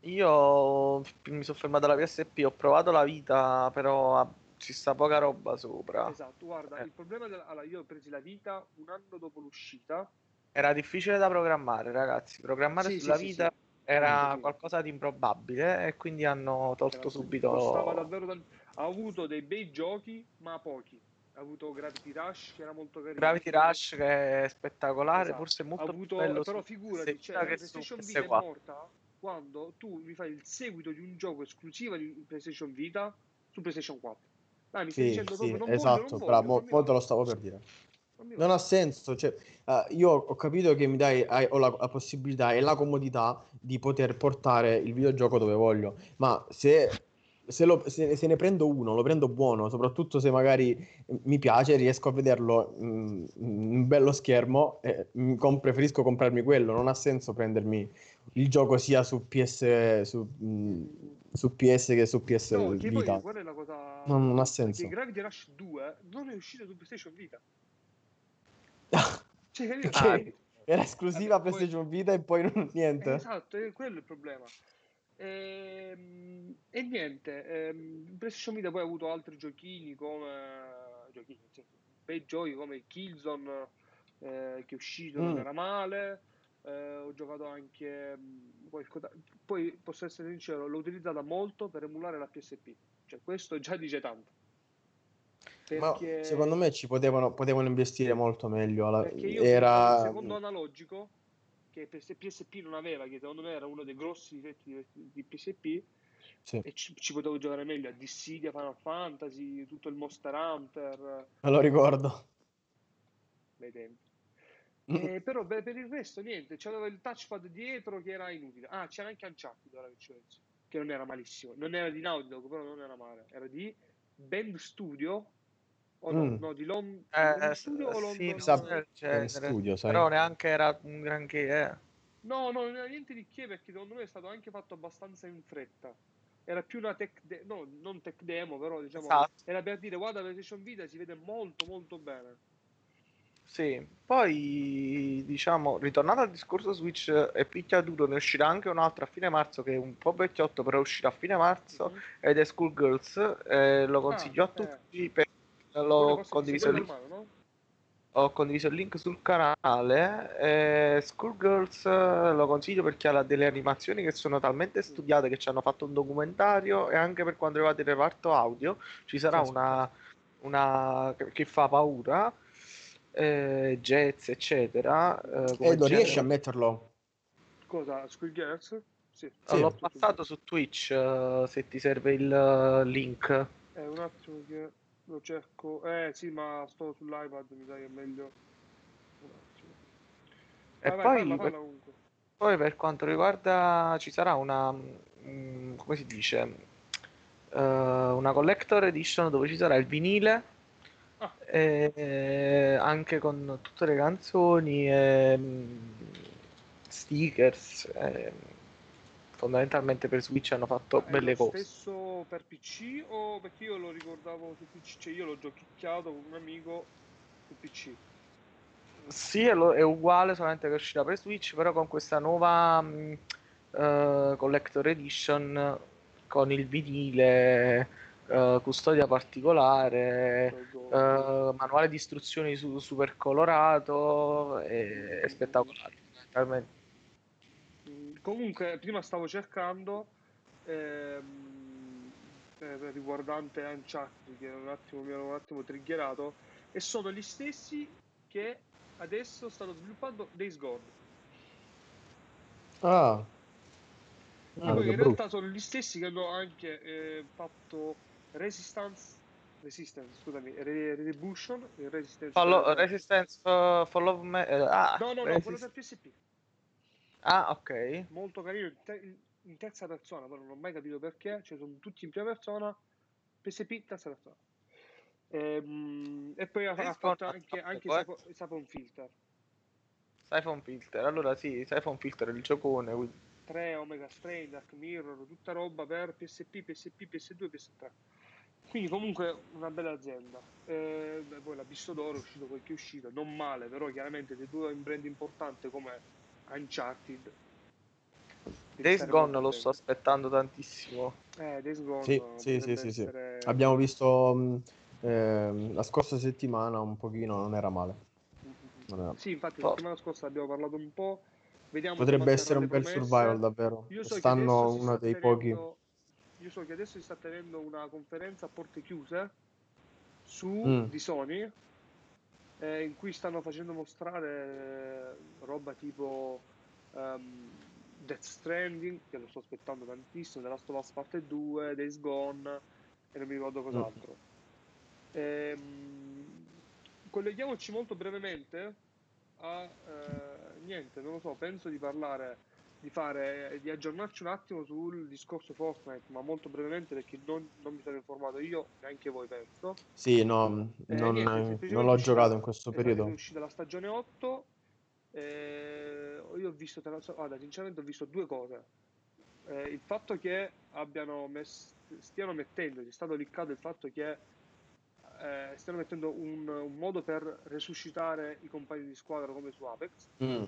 Io mi sono fermato alla PSP, ho provato la vita, però ci sta poca roba sopra. Esatto, guarda, Eh. il problema della... Allora, io ho preso la vita un anno dopo l'uscita. Era difficile da programmare, ragazzi. Programmare Sì, sulla sì, vita sì. era qualcosa di improbabile e quindi hanno tolto Era- subito. Davvero. Ha avuto dei bei giochi, ma pochi. Ha avuto Gravity Rush, che era molto carino. Gravity Rush che è spettacolare, Esatto. forse è molto ha avuto, bello però figurati, cioè, la PlayStation Vita è PS4. morta quando tu mi fai il seguito di un gioco esclusivo di PlayStation Vita su PlayStation 4. Dai, mi stai Sì, dicendo sì, proprio non voglio, esatto, non voglio, bravo, non mi mo va. te lo stavo per dire. Non ha senso, cioè, eh, io ho capito che mi dai, hai- ho la, la possibilità e la comodità di poter portare il videogioco dove voglio, ma se, se lo- se- se ne prendo uno, lo prendo buono, soprattutto se magari mi piace, riesco a vederlo mm, in un bello schermo, eh, com- preferisco comprarmi quello, non ha senso prendermi il gioco sia su PS, su, mm, su PS che su PS No, Vita. poi è la cosa Non- non ha senso. Che Gravity Rush 2 non è uscito su PlayStation Vita. Cioè, Perché Ah, era esclusiva vabbè, poi- PlayStation Vita e poi non, niente. Esatto, è quello il problema. Ehm, E, niente, ehm, PlayStation Vita poi ha avuto altri giochini come giochini, sì, bei giochi come Killzone eh, che è uscito, non Mm. era male. eh, ho giocato anche mm, qualcosa. Poi posso essere sincero, l'ho utilizzata molto per emulare la PSP. Cioè, questo già dice tanto. Ma Perché, secondo me ci potevano, potevano investire molto meglio. alla- era... secondo analogico che PS- PSP non aveva, che secondo me era uno dei grossi difetti di, PSP, Sì, e ci, ci potevo giocare meglio a Dissidia, Final Fantasy, tutto il Monster Hunter, me lo ricordo. bei tempi. Mm. Eh, però beh, per il resto niente, c'aveva il touchpad dietro che era inutile. Ah, c'era anche Uncharted, ora che ci penso, che non era malissimo. Non era di Naughty Dog, però non era male. Era di Band Studio, o no, Mm. no, di Lon- di Eh, Studio o sì, London... del in genere. studio, sai. Però neanche era un granché, eh. No, no, non era niente di che perché secondo me è stato anche fatto abbastanza in fretta. Era più una tech de- no, non tech demo, però diciamo Esatto. era per dire guarda la PlayStation Vita si vede molto molto bene. Sì, poi diciamo, ritornato al discorso Switch e picchiaduro, ne uscirà anche un altro a fine marzo che è un po' vecchiotto, però uscirà a fine marzo Mhm. ed è Schoolgirls. eh, lo consiglio a Ah, ok. tutti, per- Quello l'ho condiviso, il link, no? ho condiviso il link sul canale. eh, Schoolgirls eh, lo consiglio perché ha delle animazioni che sono talmente studiate che ci hanno fatto un documentario e anche per quanto riguarda il reparto audio ci sarà Sì, una, una che fa paura. eh, jazz eccetera eh, come Edo, riesci a metterlo? Cosa? Squid Girls? Sì. Sì. L'ho passato su Twitch eh, se ti serve il eh, link. Eh, un attimo che lo cerco. Eh sì, ma sto sull'iPad, mi sa che è meglio. Un attimo. E vai, poi, parla, parla poi per quanto riguarda, ci sarà una, mm, come si dice, Eh, una collector edition dove ci sarà il vinile, Ah. e anche con tutte le canzoni, e, mm, stickers. e fondamentalmente per Switch hanno fatto è belle lo cose. stesso per PC o perché io lo ricordavo su PC, cioè io l'ho giochicchiato con un amico su PC. Sì, è, lo- è uguale, solamente che uscirà per Switch, però con questa nuova mh, eh, Collector Edition con il vinile, eh, custodia particolare, eh, manuale di istruzioni su- super colorato e, è spettacolare. Comunque, prima stavo cercando ehm, eh, riguardante Uncharted, che un attimo, mi ero un attimo triggerato, e sono gli stessi che adesso stanno sviluppando Days Gone. Ah. Ah, in realtà sono gli stessi che hanno anche eh, fatto Resistance, Resistance, scusami, Re- Retribution, e Resistance. Follow- eh, Resistance uh, Follow Me. eh, ah, no, no, no, Resist- quello per PSP. Ah, ok. molto carino in, te- in terza persona, però non ho mai capito perché, cioè sono tutti in prima persona, PSP terza persona. Ehm, E, poi ha, ha fatto anche, anche Siphon- Filter, Siphon Filter. Allora sì, Siphon Filter è il giocone. quindi- 3 Omega Strain, Dark Mirror, tutta roba per PSP, PSP, PS2, PS3. Quindi comunque una bella azienda. Eh, poi l'Abisso d'Oro è uscito quel che è uscito, non male, però chiaramente dei due brand importanti come Uncharted. Days Gone lo sto aspettando tantissimo. Eh, Days Gone Sì, sì, sì, sì, sì. essere- Abbiamo visto mh, ehm, la scorsa settimana un pochino, non era male. Non era- Sì, infatti la settimana scorsa abbiamo parlato un po'. Vediamo Potrebbe essere un bel promesse. survival davvero. Io so si uno sta dei pochi. tenendo- Io so che adesso si sta tenendo una conferenza a porte chiuse su Mm. di Sony eh, in cui stanno facendo mostrare eh, roba tipo ehm, Death Stranding, che lo sto aspettando tantissimo, The Last of Us Parte 2, Days Gone e non mi ricordo cos'altro. Ehm, colleghiamoci molto brevemente a eh, niente, non lo so, penso di parlare, di fare, di aggiornarci un attimo sul discorso Fortnite, ma molto brevemente perché non, non mi sono informato io, neanche voi penso. Sì, no, Eh, non, niente, non l'ho uscita- giocato in questo esatto, periodo. È uscita la stagione 8. eh, io ho visto, guarda, sinceramente ho visto due cose. Eh, il fatto che abbiano mess- stiano mettendo, è stato liccato il fatto che eh, stiano mettendo un, un modo per resuscitare i compagni di squadra come su Apex. Mm.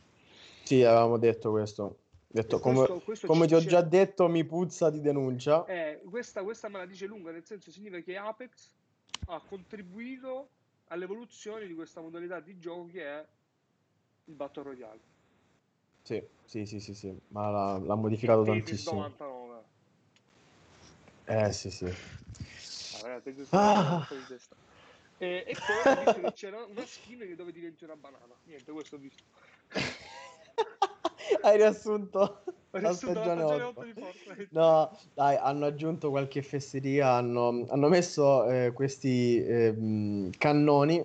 Sì, avevamo detto questo. Detto, come, questo- questo come ti ho già detto, mi puzza di denuncia. Eh, questa, questa me la dice lunga, nel senso significa che Apex ha contribuito all'evoluzione di questa modalità di gioco che è il Battle Royale. Sì, sì, sì, sì, sì, ma l'ha, l'ha modificato Tetris tantissimo. 99. Eh, sì, sì. Questo Ah. E, e poi ho visto che c'era una skin dove diventi una banana. Niente, questo ho visto. Hai riassunto. La stagione stagione otto. 8 di Fortnite. No, dai, hanno aggiunto qualche fesseria, hanno, hanno messo eh, questi ehm, cannoni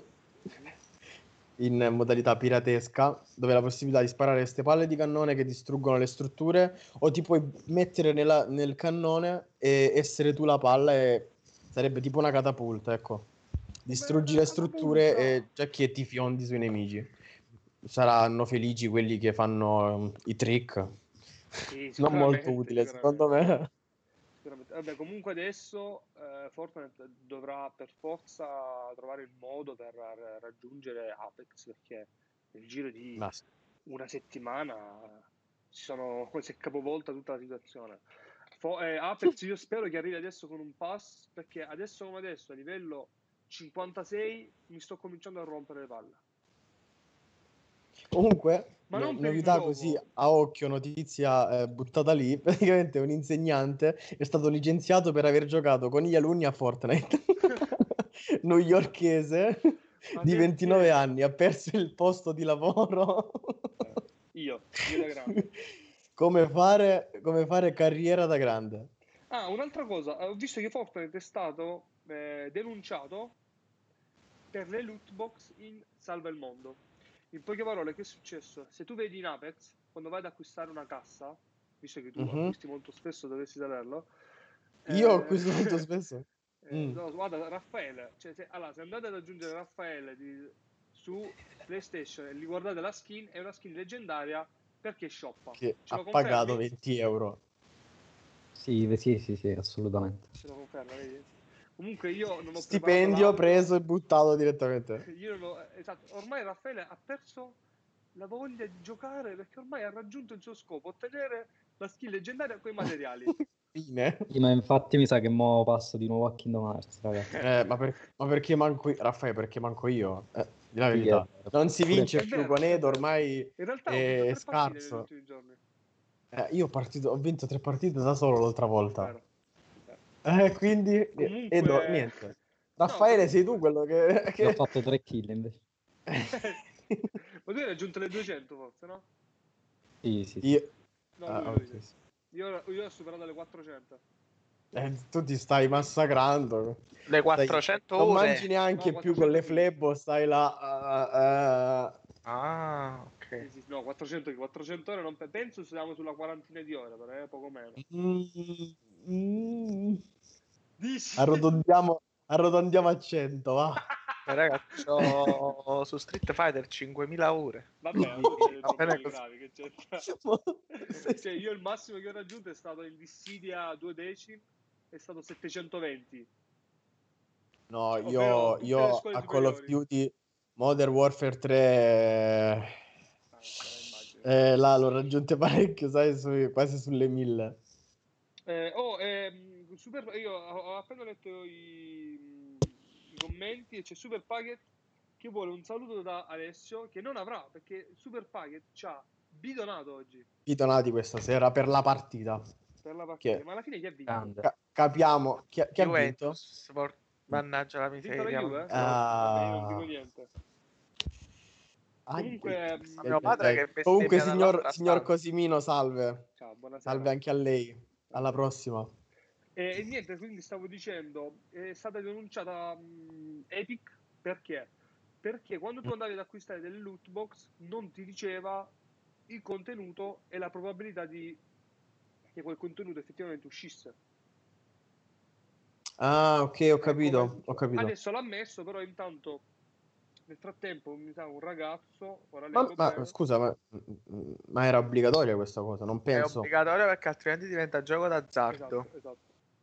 in modalità piratesca, dove la possibilità di sparare queste palle di cannone che distruggono le strutture, o ti puoi mettere nella- nel cannone e essere tu la palla e sarebbe tipo una catapulta, ecco. Distruggi una le strutture e già che ti fiondi sui nemici. Saranno felici quelli che fanno ehm, i trick. Sì, Non molto utile, secondo me. Vabbè, comunque adesso eh, Fortnite dovrà per forza trovare il modo per ra- raggiungere Apex perché nel giro di Ma sì. una settimana si, sono, si è capovolta tutta la situazione. Fo- eh, Apex io spero che arrivi adesso con un pass perché adesso come adesso a livello 56 mi sto cominciando a rompere le palle. Comunque, Ma no- novità così a occhio, notizia eh, buttata lì, praticamente un insegnante è stato licenziato per aver giocato con gli alunni a Fortnite, newyorkese, Ma di perché? 29 anni, ha perso il posto di lavoro. Io, io da grande. come, fare, come fare carriera da grande. Ah, un'altra cosa, ho visto che Fortnite è stato eh, denunciato per le loot box in Salva il Mondo. In poche parole, che è successo? Se tu vedi in Apex, quando vai ad acquistare una cassa, visto che tu Mhm. acquisti molto spesso, dovresti saperlo. Io eh, acquisto molto spesso. eh, Mm. no, guarda, Raffaele, cioè, se, allora, se andate ad aggiungere Raffaele di- su PlayStation e gli guardate la skin, è una skin leggendaria perché shoppa. Che Ce ha pagato 20 euro. Sì, sì, sì, sì, assolutamente. Ce lo conferma, vedi? Comunque io non ho Stipendio preso e buttato direttamente. Io non ho- esatto, ormai Raffaele ha perso la voglia di giocare perché ormai ha raggiunto il suo scopo, ottenere la skill leggendaria con i materiali. Fine. Sì, ma infatti mi sa che mo passo di nuovo a Kingdom Hearts, ragazzi. Eh, ma, per- ma perché manco io? Raffaele, perché manco io? Eh, di la verità. è- Non si vince È più con Edo, ormai In realtà è scarso. negli ultimi giorni. Eh, io ho, partito- ho vinto tre partite da solo l'altra volta. Eh, quindi, Comunque- Edo, niente. Raffaele, No, sei tu quello che... Che- ho fatto 3 kill invece. Ma tu hai raggiunto le 200 forse, no? Sì, sì, sì. Io... No, ah, lui, ok, lui. sì. Io, io ho superato le 400. Eh, tu ti stai massacrando. Le 400 non ore. mangi neanche No, più con le 400 flebbo, stai là. ah, ah. Ah, ok. Sì, sì, no, 400, 400 ore non pe- penso siamo sulla quarantina di ore, però è poco meno. Mm, mm. Arrotondiamo, arrotondiamo a 100, va. Eh, ragazzi, ho su Street Fighter 5000 ore. Vabbè, non c'è dei Va bene problemi così. gravi, che c'entra. Ma- Cioè, io il massimo che ho raggiunto è stato in Dissidia 2 decimi, è stato 720. No, Ovvero io, le io a Call of. Duty Modern Warfare 3 eh, Ah, eh, là l'ho raggiunte parecchio, sai, su- quasi sulle 1000. Eh, oh, ehm, Super, io ho ho appena letto i, i commenti e c'è Super Packet che vuole un saluto da Alessio che non avrà perché Super Packet ci ha bidonato oggi I donati questa sera per la partita. per la partita, ma alla fine chi ha vinto? Grande. Ca- capiamo chi, ha- chi ha vinto? Por- mannaggia la Ha vinto la miseria. Juve? non so. Ah. Io non dico niente. Ai, Comunque, ai, mio padre ai. che Comunque, signor, signor. Cosimino, salve. Ciao, buonasera. Salve anche a lei. Alla prossima. E, e niente, quindi stavo dicendo, è stata denunciata mh, Epic perché? Perché quando tu andavi ad acquistare delle loot box non ti diceva il contenuto e la probabilità di che quel contenuto effettivamente uscisse. Ah, ok, ho capito. come- Ho capito. Adesso l'ha messo, però intanto nel frattempo mi sa un ragazzo, ora Ma, ma scusa, ma, ma era obbligatoria questa cosa? Non È penso. obbligatorio perché altrimenti diventa gioco d'azzardo. Esatto, esatto.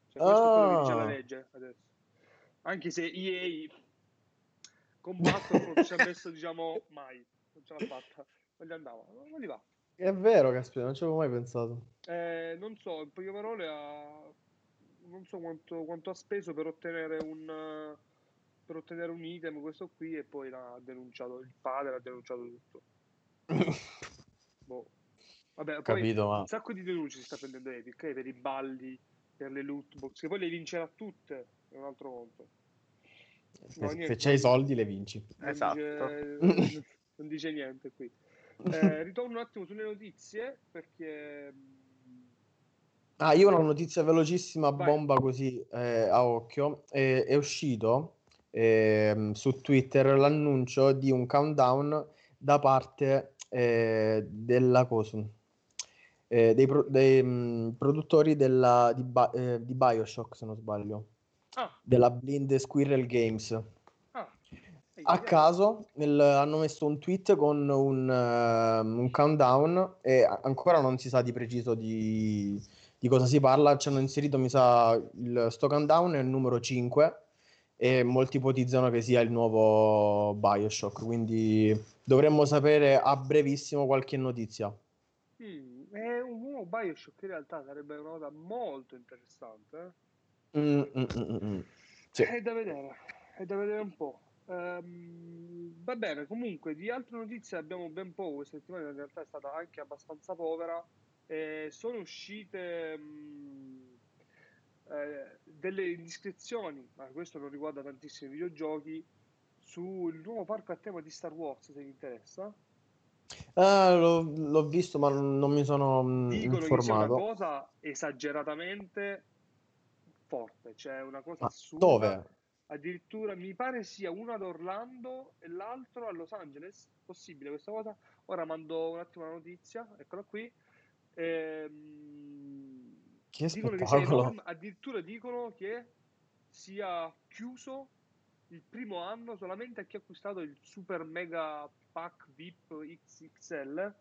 Cioè, questo è quello che dice la Ah. legge adesso. Anche se EA con Battlefront ci ha messo, diciamo, mai. Non ce l'ha fatta. Non gli andava. Non gli va. È vero, caspita, non ci avevo mai pensato. Eh, non so, in poche parole ha... Non so quanto, quanto ha speso per ottenere un... Per ottenere un item, questo qui, e poi l'ha denunciato. Il padre ha denunciato tutto. Boh. Vabbè, poi Capito, ma un sacco di denunce si sta prendendo Epic eh, per i balli, per le loot box, che poi le vincerà tutte, è un altro conto. se, no, se niente. c'hai i soldi le vinci. Non Esatto. Dice, non dice niente qui. Eh, ritorno un attimo sulle notizie perché mh, Ah, io ho una notizia velocissima, Vai. bomba così eh, a occhio. Eh, è uscito ehm, su Twitter l'annuncio di un countdown da parte eh, della cosa, eh, dei, pro- dei, mh, produttori della, di, Ba- eh, di Bioshock, se non sbaglio, Ah, della Blind Squirrel Games. ah. A caso nel- hanno messo un tweet con un, ehm, un countdown e a- ancora non si sa di preciso di, di cosa si parla. Ci hanno inserito, mi sa, il sto countdown è il numero 5 e molti ipotizzano che sia il nuovo Bioshock, quindi dovremmo sapere a brevissimo qualche notizia. Mm, è un nuovo Bioshock in realtà sarebbe una cosa molto interessante. eh. Mm, mm, mm, mm, mm. Sì. È da vedere, è da vedere un po'. Ehm, va bene, comunque di altre notizie abbiamo ben poco, questa settimana in realtà è stata anche abbastanza povera. Eh, sono uscite mm, eh, delle indiscrezioni, ma questo non riguarda tantissimi videogiochi, sul nuovo parco a tema di Star Wars, se vi interessa. Ah, l'ho, l'ho visto, ma non, mi sono mm, Dicono che una informato. cosa esageratamente forte, cioè una cosa Ma assurda. dove? Addirittura mi pare sia uno ad Orlando e l'altro a Los Angeles. Possibile questa cosa? Ora mando un attimo la notizia, eccola qui. Ehm, Che dicono che spettacolo! enorme, addirittura dicono che sia chiuso il primo anno solamente a chi ha acquistato il super mega pack VIP XXL.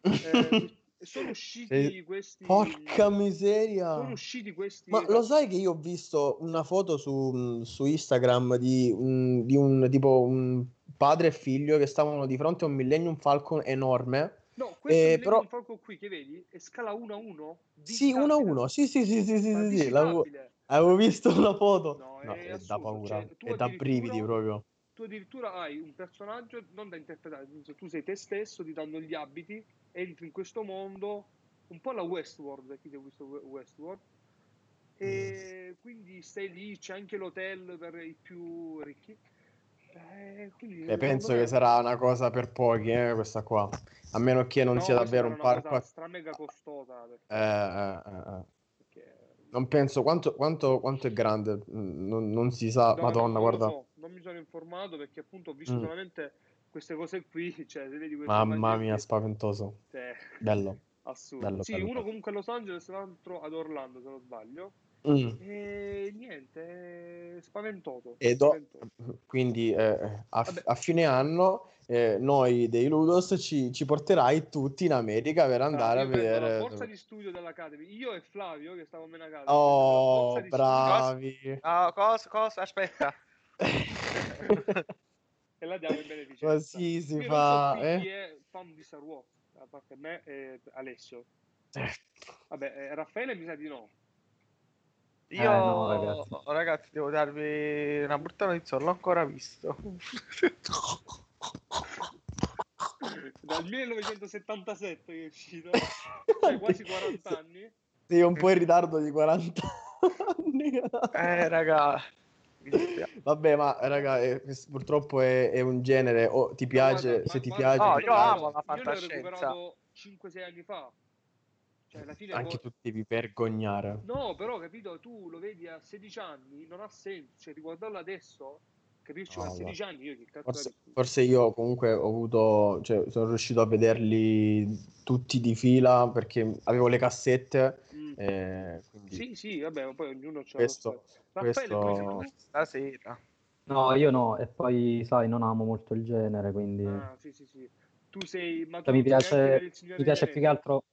Eh, sono usciti questi. Porca miseria! Sono usciti questi. Ma lo sai che io ho visto una foto su, su Instagram di un, di un tipo un padre e figlio che stavano di fronte a un Millennium Falcon enorme. No, questo Eh, però- Falcon qui che vedi è scala 1 a 1. Sì, uno a uno. Sì, sì, sì, sì, sì, sì, sì, avevo visto una foto. No, No, è è da paura, cioè, è da brividi proprio. Tu addirittura hai un personaggio non da interpretare, tu sei te stesso, ti danno gli abiti, entri in questo mondo, un po' la Westworld, chi ti ha visto We- Westworld, e quindi stai lì, c'è anche l'hotel per i più ricchi. Eh, E penso secondo me- che sarà una cosa per pochi, eh, questa qua. A meno che non No, sia davvero un parco. stra mega costosa, perché- Eh, eh, eh, perché Non penso quanto, quanto, quanto è grande, non, non si sa. No, Madonna, no, non guarda. so, non mi sono informato perché appunto ho visto Mm. solamente queste cose qui, cioè se vedi Mamma mia, spaventoso. Cioè, Bello. assurdo. Bello, sì, bello, uno comunque a Los Angeles, l'altro ad Orlando, se non sbaglio. Mm. E niente, è spaventoso. E do- spaventoso. quindi eh, a, Vabbè. a fine anno eh, noi dei Ludos ci, ci porterai tutti in America per andare Ah, a vedere. la borsa di studio dell'Academy, io e Flavio che stavo a Menacademy. Oh, prendo la borsa di bravi. No, cosa, cosa? Aspetta. studio e la diamo in beneficenza. Così si Io fa, so eh? chi è fan di Star Wars, a parte me e Alessio. Eh, Vabbè, eh, Raffaele mi sa di no. Io, Eh, no, ragazzi. ragazzi, devo darvi una brutta notizia, non l'ho ancora visto. Dal 1977 che è uscito, cioè quasi 40 anni. Sei un po' in ritardo di 40 anni. Eh, raga. Vabbè, ma raga, eh, questo purtroppo è, è un genere. O ti piace, guarda, se ma- ti guarda, piace, No, ti io piace. amo la Io l'ho fantascienza. recuperato 5-6 anni fa. Cioè, alla fine Anche tu devi vergognare. No, però capito, tu lo vedi a 16 anni, non ha senso, cioè riguardarlo adesso, capisci, No, a guarda. 16 anni io che cazzo Forse, forse io comunque ho avuto, cioè sono riuscito a vederli tutti di fila perché avevo le cassette. Mm. eh, quindi Sì, sì, vabbè, ma poi ognuno c'ha questo. Raffaele, questo-? Stasera. No, io no, e poi sai, non amo molto il genere, quindi Ah, sì, sì, sì. Tu sei... Ma Cioè, tu mi piace- mi piace più che altro.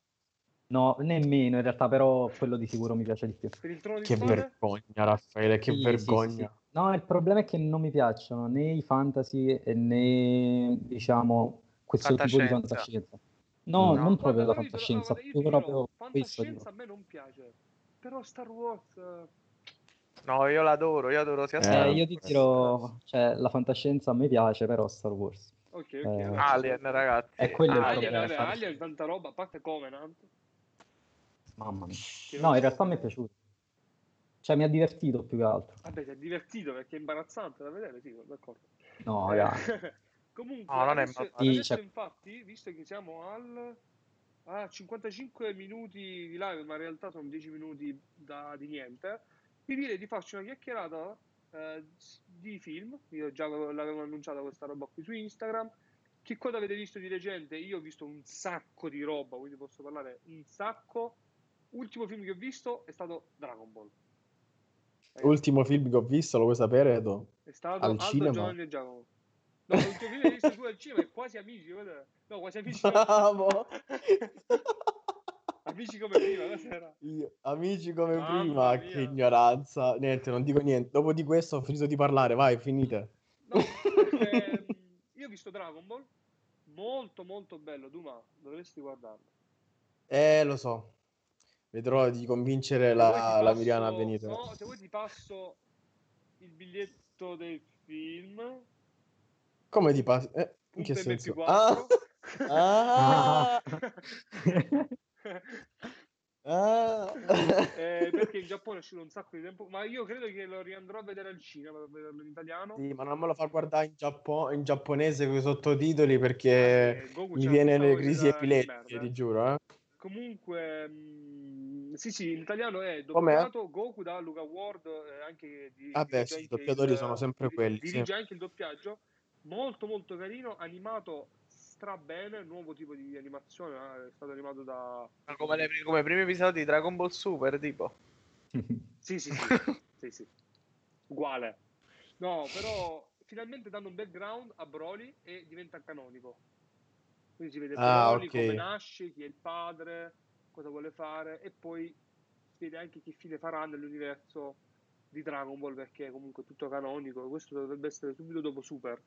No, nemmeno in realtà, però quello di sicuro mi piace di più. Per il trono di che spade? vergogna, Raffaele, che Sì, sì, sì, vergogna. sì. No, il problema è che non mi piacciono né i fantasy e né, diciamo, questo tipo di Fantascienza. No. No, non proprio la fantascienza, più proprio questo. fantascienza a me non piace, però Star Wars... eh, No, io l'adoro, io adoro sia Eh, Star Eh, Wars io ti dirò, cioè, la fantascienza a me piace, però Star Wars. Ok, ok. Eh, Alien, ragazzi. È quello il Alien, problema, fare- Alien, tanta roba, a parte Covenant. Mamma mia. No, in realtà mi è piaciuto. Cioè, mi ha divertito più che altro. Vabbè, ti è divertito perché è imbarazzante da vedere, sì, d'accordo. No, Eh, raga. Comunque, No, non è adesso, Sì, adesso cioè- infatti, visto che siamo al... ha 55 minuti di live, ma in realtà sono 10 minuti da, di niente. Vi direi di farci una chiacchierata eh, di film. Io già l'avevo annunciata questa roba qui su Instagram. Che cosa avete visto di recente? Io ho visto un sacco di roba, quindi posso parlare un sacco. Ultimo film che ho visto è stato Dragon Ball. Ultimo film che ho visto, lo vuoi sapere? Edo? È stato Al Aldo cinema? Giovanni e Giacomo. No, l'ultimo film che hai visto tu al cinema è quasi amici. No, quasi amici. Bravo! amici come prima? Io- amici come Mamma prima, mia. che ignoranza. Niente, non dico niente. Dopo di questo ho finito di parlare, vai, finite. No, ehm, io ho visto Dragon Ball, molto molto bello, Duma, dovresti guardarlo. Eh, lo so. Vedrò di convincere vuoi ti la, la Miriana a passo- venire. No, se vuoi ti passo il biglietto del film. Come ti passi? Eh, in che senso? MP4. Ah! Ah! Ah! Eh, perché in Giappone è uscito un sacco di tempo, ma io credo che lo riandrò a vedere al cinema per vederlo in italiano. Sì, ma non me lo fa guardare in, Giappo- in giapponese con i sottotitoli perché Eh, Goku mi viene le crisi epilettiche, ti eh. giuro. Eh. Comunque, mh, sì, sì, in italiano è Com'è? doppiato Goku da Luca Ward, eh, anche di, Vabbè, dirige sì, i doppiatori il- sono sempre diri- quelli, sì. Dirige anche il doppiaggio, molto molto carino, animato stra bene, nuovo tipo di animazione, eh, è stato animato da... Ma Come, le- come i primi episodi di Dragon Ball Super, tipo. Sì, sì, sì, sì, sì. Uguale. No, però finalmente danno un background a Broly e diventa canonico. Quindi si vede Ah, Broly ok. come nasce, chi è il padre, cosa vuole fare e poi si vede anche che fine farà nell'universo di Dragon Ball perché è comunque tutto canonico. Questo dovrebbe essere subito dopo Super,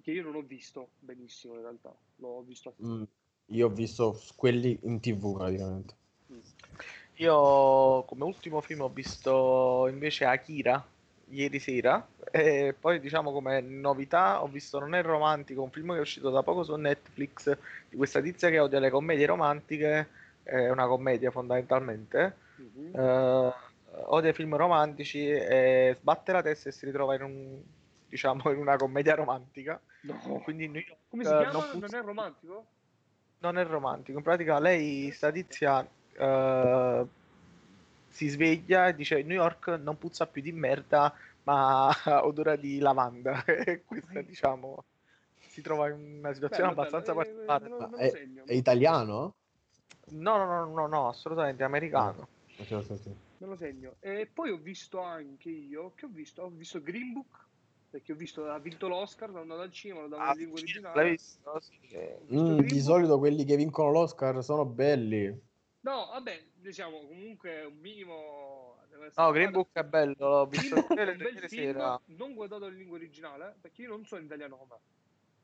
che io non ho visto benissimo in realtà, l'ho visto a Mm, Io ho visto quelli in tv praticamente. Io come ultimo film ho visto invece Akira ieri sera e poi diciamo come novità ho visto Non è romantico, un film che è uscito da poco su Netflix di questa tizia che odia le commedie romantiche, è una commedia fondamentalmente, Mhm. eh, odia i film romantici e sbatte la testa e si ritrova in un diciamo in una commedia romantica, No. quindi New York Come si eh, chiama? non Non, è romantico? non è romantico. In pratica, lei, sta tizia, eh, si sveglia e dice: New York non puzza più di merda, ma odora di lavanda. E questa, diciamo, si trova in una situazione Bello, abbastanza bello, eh, particolare. è, è italiano? No, no, no, no, no, assolutamente americano. Ok, ok, ok. Me lo segno. E poi ho visto anche io, che ho visto? Ho visto Green Book, perché ho visto, ha vinto l'Oscar, sono andato al cinema, lo davo Ah, in lingua sì, originale. l'hai visto? Sì. Ho visto Mm, di Book. solito quelli che vincono l'Oscar sono belli. No, vabbè, diciamo, comunque un minimo... No, Green Book è bello, l'ho visto bel film, sera. non guardato in lingua originale, perché io non so in italiano com'è.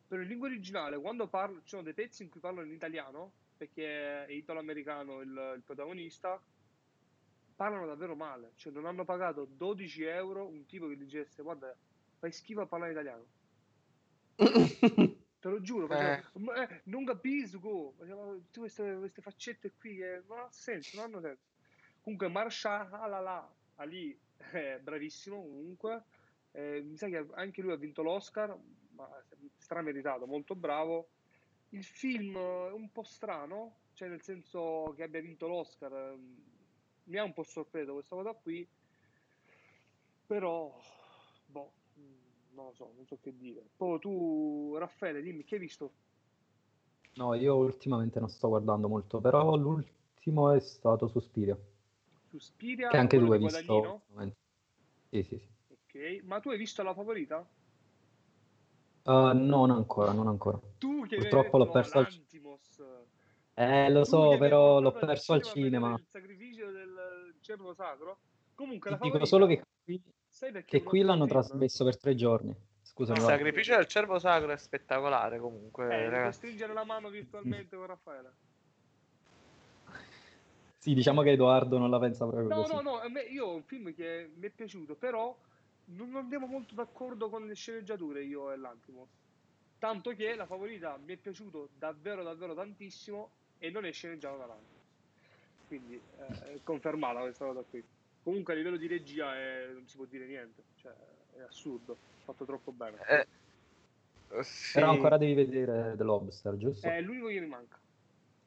Però in lingua originale, quando parlo, ci sono dei pezzi in cui parlano in italiano, perché è italo-americano il, il protagonista, parlano davvero male. Cioè, non hanno pagato 12 euro un tipo che dicesse, guarda, fai schifo a parlare italiano. Te lo giuro, faceva, "Ma, eh, non capisco, tutte queste, queste faccette qui, eh, non ha senso, non hanno senso. Comunque Marshala Ali è bravissimo comunque, eh, mi sa che anche lui ha vinto l'Oscar, ma strameritato, molto bravo. Il film è un po' strano, cioè nel senso che abbia vinto l'Oscar, ehm, mi ha un po' sorpreso questa cosa qui, però, boh, non lo so, non so che dire. Poi tu, Raffaele, dimmi, che hai visto? No, io ultimamente non sto guardando molto, però l'ultimo è stato Suspiria, Suspiria, che anche tu hai visto. Sì, sì, sì. Ok, ma tu hai visto la favorita? Uh, non ancora, non ancora. Tu che Purtroppo l'ho perso al l'Antimos. Eh, lo so, però l'ho perso al cinema. Il sacrificio del cervo sacro. Comunque Ti la dico solo che qui, sai perché che qui l'hanno film? trasmesso per tre giorni. Scusami, No, Il sacrificio del cervo sacro è spettacolare comunque, Eh, ragazzi. stringere la mano virtualmente con Raffaele. Sì, diciamo che Edoardo non la pensa proprio No, così. no, no, a me- io ho un film che mi è piaciuto, però non andiamo molto d'accordo con le sceneggiature io e l'Antimos. Tanto che la favorita mi è piaciuto davvero, davvero tantissimo e non è sceneggiato da l'Antimos. Quindi eh, è confermata questa cosa qui. Comunque a livello di regia è- non si può dire niente, cioè è assurdo, fatto troppo bene. Eh, sì. Però ancora devi vedere The Lobster, giusto? È l'unico che mi manca.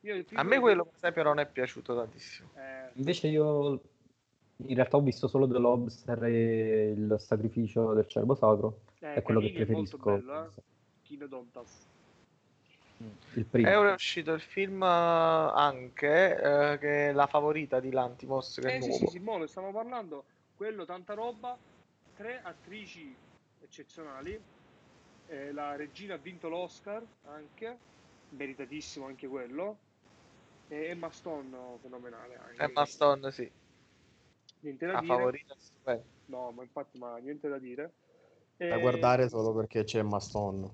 Io A me quello, per esempio, non è piaciuto tantissimo. Eh, Invece io in realtà ho visto solo The Lobster e il sacrificio del cervo sacro. eh, È quello che Canini è molto preferisco. bello, eh. Kino Dontas. Il primo. E ora è uscito il film eh, anche, eh, che è La favorita di Lantimos, che è Eh sì, nuovo. sì, sì, mo ne stiamo parlando. Quello, tanta roba. Tre attrici eccezionali. Eh, la regina ha vinto l'Oscar anche, meritatissimo anche quello. E Emma Stone, fenomenale anche. Emma Stone, sì, Niente da la dire. favorita. stupenda. No, ma infatti, ma niente da dire. Da Eh, guardare solo perché c'è Emma Stone.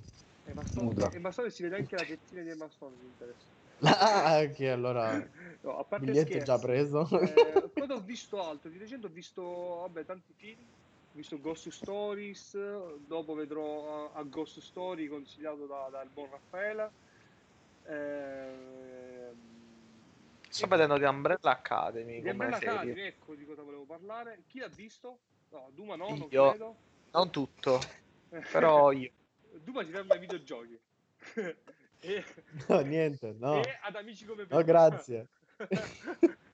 Emma Stone, Nuda. Emma Stone si vede anche la tettina di Emma Stone, mi interessa. Ah, ok, allora No, a parte biglietto scherzi, già preso. Eh, poi ho visto altro, di recente ho visto vabbè, tanti film, ho visto Ghost Stories, dopo vedrò a, a Ghost Story consigliato da- dal buon Raffaele. Ehm, Sto e- vedendo di Umbrella Academy di Umbrella serie. Academy, ecco di cosa volevo parlare. Chi l'ha visto? No, Duma no, non Io. credo. Non tutto, però io. Duma si ferma ai videogiochi. e, No, niente, no. e ad amici come No, grazie.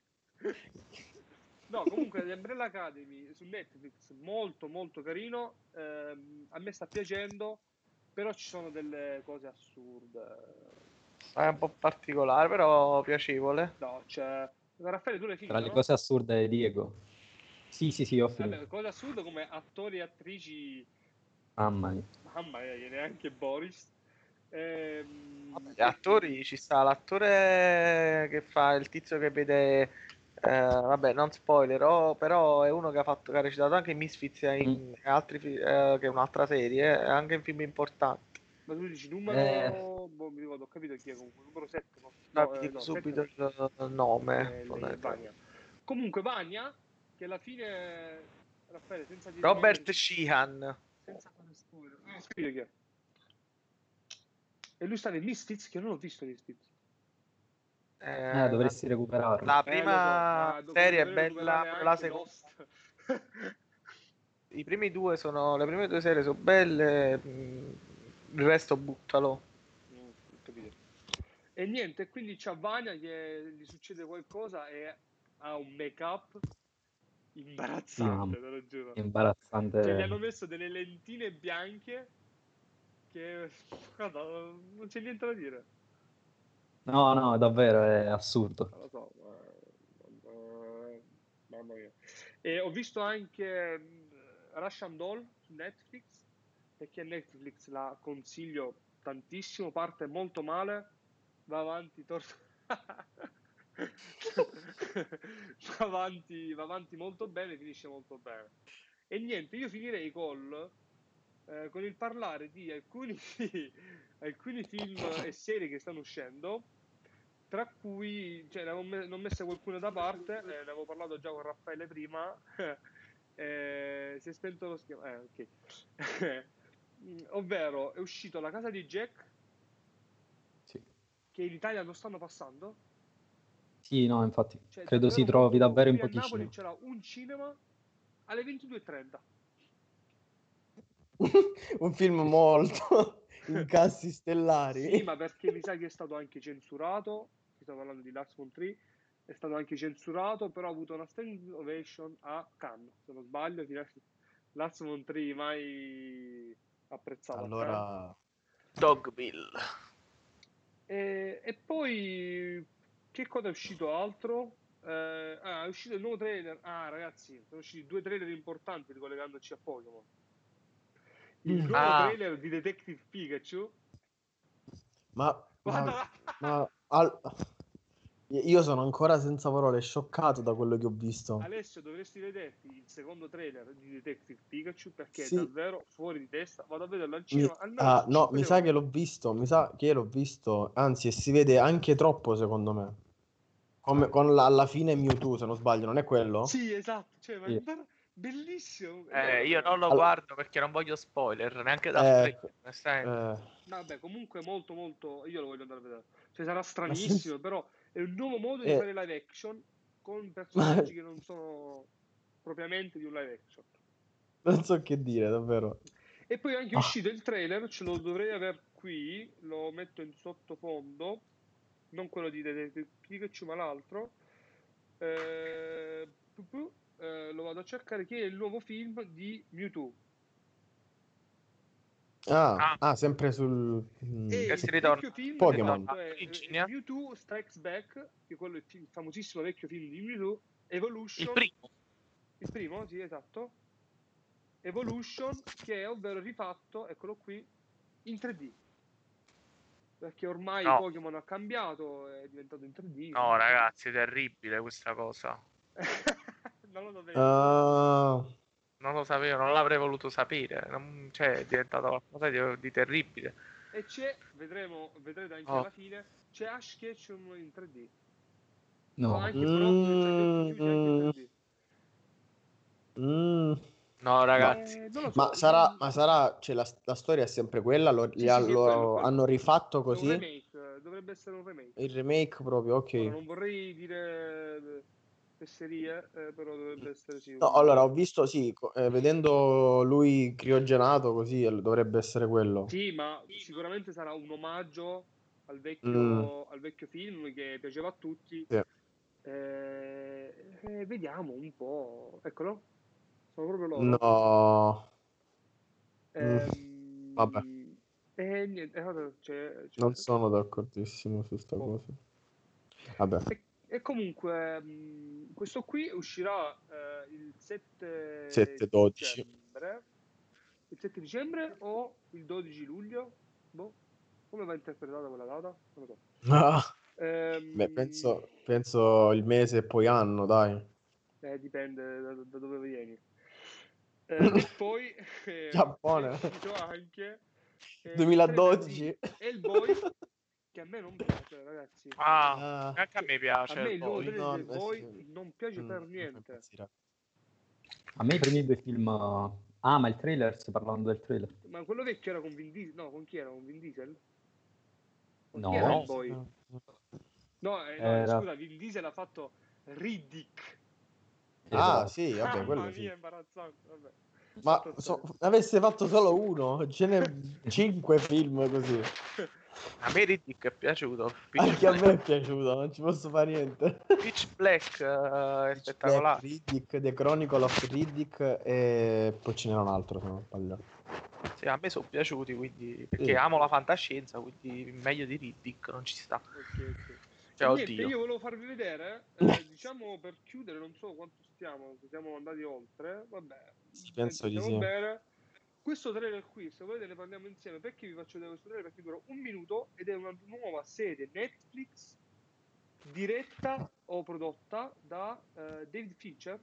no, comunque The Umbrella Academy su Netflix molto molto carino. ehm, a me sta piacendo, però ci sono delle cose assurde. È un po' particolare, però piacevole. No, c'è Raffaele tu l'hai finito, Tra le no? cose assurde, Diego. Sì, sì, sì, ho finito. Vabbè, cose assurde come attori e attrici, Mamma mia. mamma mia, neanche Boris. Ehm, Gli attori, ci sta l'attore che fa il tizio che vede, eh, vabbè, non spoilerò, però è uno che ha, fatto, che ha recitato anche in Misfits in altri fi- eh, che è un'altra serie, e anche in film importanti. Ma tu dici numero, Eh. boh, mi ricordo, ho capito chi è comunque, numero 7, no? Ah, No, eh, dico no, subito sette no. il nome. Eh. Vania. Comunque Vania, che alla fine, Raffaele, senza dire Robert Sheehan. senza spoiler, ah, spiega chi è. E lui sta nel Misfits, che io non ho visto Misfits. Eh, Eh, dovresti recuperarlo. La Eh, so, prima ma dovrei serie è bella, la seconda. I primi due sono, le prime due serie sono belle, mm, il resto buttalo. Mm, capito. E niente, quindi c'ha Vania che gli succede qualcosa e ha un make-up imbarazzante, te lo giuro. Imbarazzante. Cioè, gli hanno messo delle lentine bianche che guarda, non c'è niente da dire. No, no, davvero, è assurdo. Lo so, ma- ma- mamma mia. E ho visto anche mh, Russian Doll su Netflix, perché Netflix la consiglio tantissimo, parte molto male, va avanti, tor- va avanti, va avanti molto bene, finisce molto bene. E niente, io finirei col, eh, con il parlare di alcuni, alcuni film e serie che stanno uscendo, tra cui, cioè, ne avevo me- ne ho messe qualcuna da parte, eh, ne avevo parlato già con Raffaele prima, eh, si è spento lo schermo, eh, ok. Mm, Ovvero, è uscito La casa di Jack, Sì. che in Italia lo stanno passando. Sì, no, infatti, Cioè, credo si trovi davvero in Qui a pochi Napoli c'era un cinema alle 22.30. Un film molto incassi stellari. Sì, ma perché mi sa che è stato anche censurato. Qui sto parlando di Last One 3. È stato anche censurato, però ha avuto una standing ovation a Cannes. Se non sbaglio, Last One 3 mai apprezzato. Cannes. Allora, Dogville. E, e poi che cosa è uscito altro? Eh, ah, è uscito il nuovo trailer. Ah, ragazzi, sono usciti due trailer importanti ricollegandoci a Pokémon. Il Mm. nuovo Ah. trailer di Detective Pikachu. ma, ma, ma al- io sono ancora senza parole, scioccato da quello che ho visto. Alessio, dovresti vederti il secondo trailer di Detective Pikachu perché Sì. è davvero fuori di testa. Vado a vederlo al Mi- cinema. almeno ah, no, mi sa che l'ho visto, mi sa che l'ho visto, anzi, e si vede anche troppo secondo me. Come con la- alla fine Mewtwo, se non sbaglio, non è quello? Sì, esatto. Cioè, ma Sì. bellissimo. Eh, io non lo Allora- guardo perché non voglio spoiler, neanche da Eh, onestamente. Eh, Vabbè, comunque molto molto io lo voglio andare a vedere. Cioè sarà stranissimo, però è un nuovo modo di Eh. fare live action con personaggi che non sono propriamente di un live action. non so che dire, davvero. E poi è anche Ah. uscito il trailer, ce lo dovrei aver qui, lo metto in sottofondo. Non quello di Detective Pikachu, ma l'altro. Eh, eh, lo vado a cercare, che è il nuovo film di Mewtwo. Ah, Ah. ah, sempre sul... mm. E Che il si ritorna. vecchio film Pokémon. è, è eh? Mewtwo Strikes Back, che è quello il, il famosissimo vecchio film di Mewtwo, Il Evolution, primo. il primo, sì, esatto. Evolution, che è ovvero rifatto, eccolo qui, in 3D. Perché ormai No. Pokémon ha cambiato, è diventato in 3D. No, ragazzi, terribile questa cosa. non lo sapevo. Ah, Non lo sapevo, non l'avrei voluto sapere. Non- cioè, è diventato qualcosa di, di terribile. E c'è, vedremo, vedrete anche Oh. alla fine, c'è Ash Ketchum in 3D. No, O anche in 3D. mm. No, ragazzi. Eh, so, Ma sarà, ma sarà, cioè la, la storia è sempre quella, lo, Sì, sì, sì, lo- quello, quello. hanno rifatto così, remake, dovrebbe essere un remake. il remake proprio, ok. Ora, non vorrei dire eh, fesserie, eh, però dovrebbe essere sì. No, allora ho visto, sì, eh, vedendo lui criogenato così, eh, dovrebbe essere quello. Sì, ma sicuramente sarà un omaggio al vecchio, Mm. al vecchio film che piaceva a tutti. Sì. Eh, vediamo un po'. Eccolo. Sono proprio loro. No, Ehm, vabbè. E niente, eh, c'è- c'è- non sono d'accordissimo su sta Oh. cosa. Vabbè, E, e comunque, mh, questo qui uscirà eh, il 7 7-12. dicembre. Il 7 dicembre o il 12 luglio? Boh. Come va interpretata quella data? Non lo so. Ah, Ehm, beh, penso, penso il mese e poi anno, dai. eh, dipende da, da dove vieni. Eh, e poi eh, Giappone. anche eh, 2012. Hellboy che a me non piace, ragazzi. Ah, Ah, anche a me piace. A me il trailer No, di eh, Hellboy sì. non piace mm, per niente. a me i primi due film... Ah, ma il trailer, stai parlando del trailer? Ma quello vecchio era con Vin Diesel? No, con chi era? Con Vin Diesel? Con No. chi era No. Hellboy? No, eh, no, Era- scusa, Vin Diesel ha fatto Riddick. Ah, Esatto. sì, vabbè, quello mia, sì. imbarazzante, vabbè. Ma so- avesse fatto solo uno, ce n'è cinque film così. A me Riddick è piaciuto. Anche a me è piaciuto, non ci posso fare niente. Pitch Black eh, è spettacolare. Riddick, The Chronicle of Riddick e poi ce n'era un altro se non sbaglio. Sì, a me sono piaciuti, quindi perché Sì. amo la fantascienza, quindi meglio di Riddick non ci sta. Ok, ok. Cioè, Niente, oddio. io volevo farvi vedere, eh, diciamo per chiudere, non so quanto stiamo, se siamo andati oltre, vabbè, Sì, penso di sì. bene. Questo trailer qui, se volete ne parliamo insieme, perché vi faccio vedere questo trailer? Perché dura un minuto ed è una nuova serie Netflix diretta o prodotta da eh, David Fincher.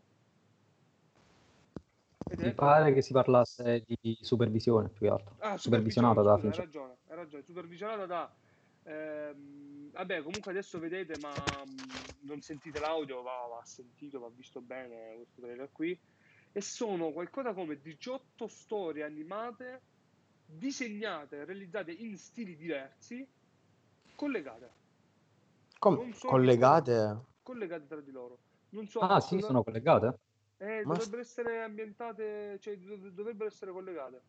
Ed Mi è- pare che si parlasse di supervisione più che altro. Ah, Supervisionata da scusa, hai Fincher. ragione, hai ragione, supervisionata da... ehm, vabbè, comunque adesso vedete, ma mh, non sentite l'audio, va, va sentito, va visto bene questo trailer qui. E sono qualcosa come 18 storie animate, disegnate, realizzate in stili diversi, collegate, Com- so collegate? collegate tra di loro. Non so Ah, sì, sono collegate? eh, Ma- dovrebbero essere ambientate, cioè dov- dovrebbero essere collegate.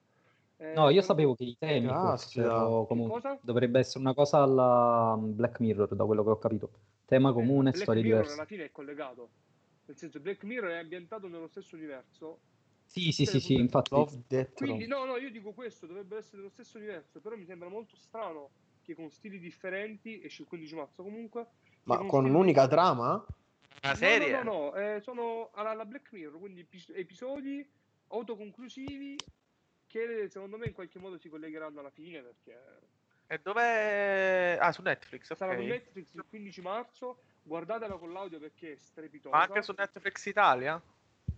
Eh, No, io sapevo che i temi fossero comunque... Cosa? Dovrebbe essere una cosa alla Black Mirror, da quello che ho capito. Tema comune, Eh, Black storie Mirror diverse. alla fine è collegato. Nel senso, Black Mirror è ambientato nello stesso universo. Sì, sì, sì, sì, infatti... Quindi, no, no, io dico questo, dovrebbe essere dello stesso universo, però mi sembra molto strano che con stili differenti, esce il 15 marzo comunque. Ma con un'unica trama? Una No, serie? No, no, no, eh, sono alla, alla Black Mirror, quindi epis- episodi autoconclusivi che secondo me in qualche modo si collegheranno alla fine perché E dove... Ah, su Netflix, sarà su Netflix il 15 marzo. Guardatela con l'audio perché è strepitosa. Ma anche su Netflix Italia?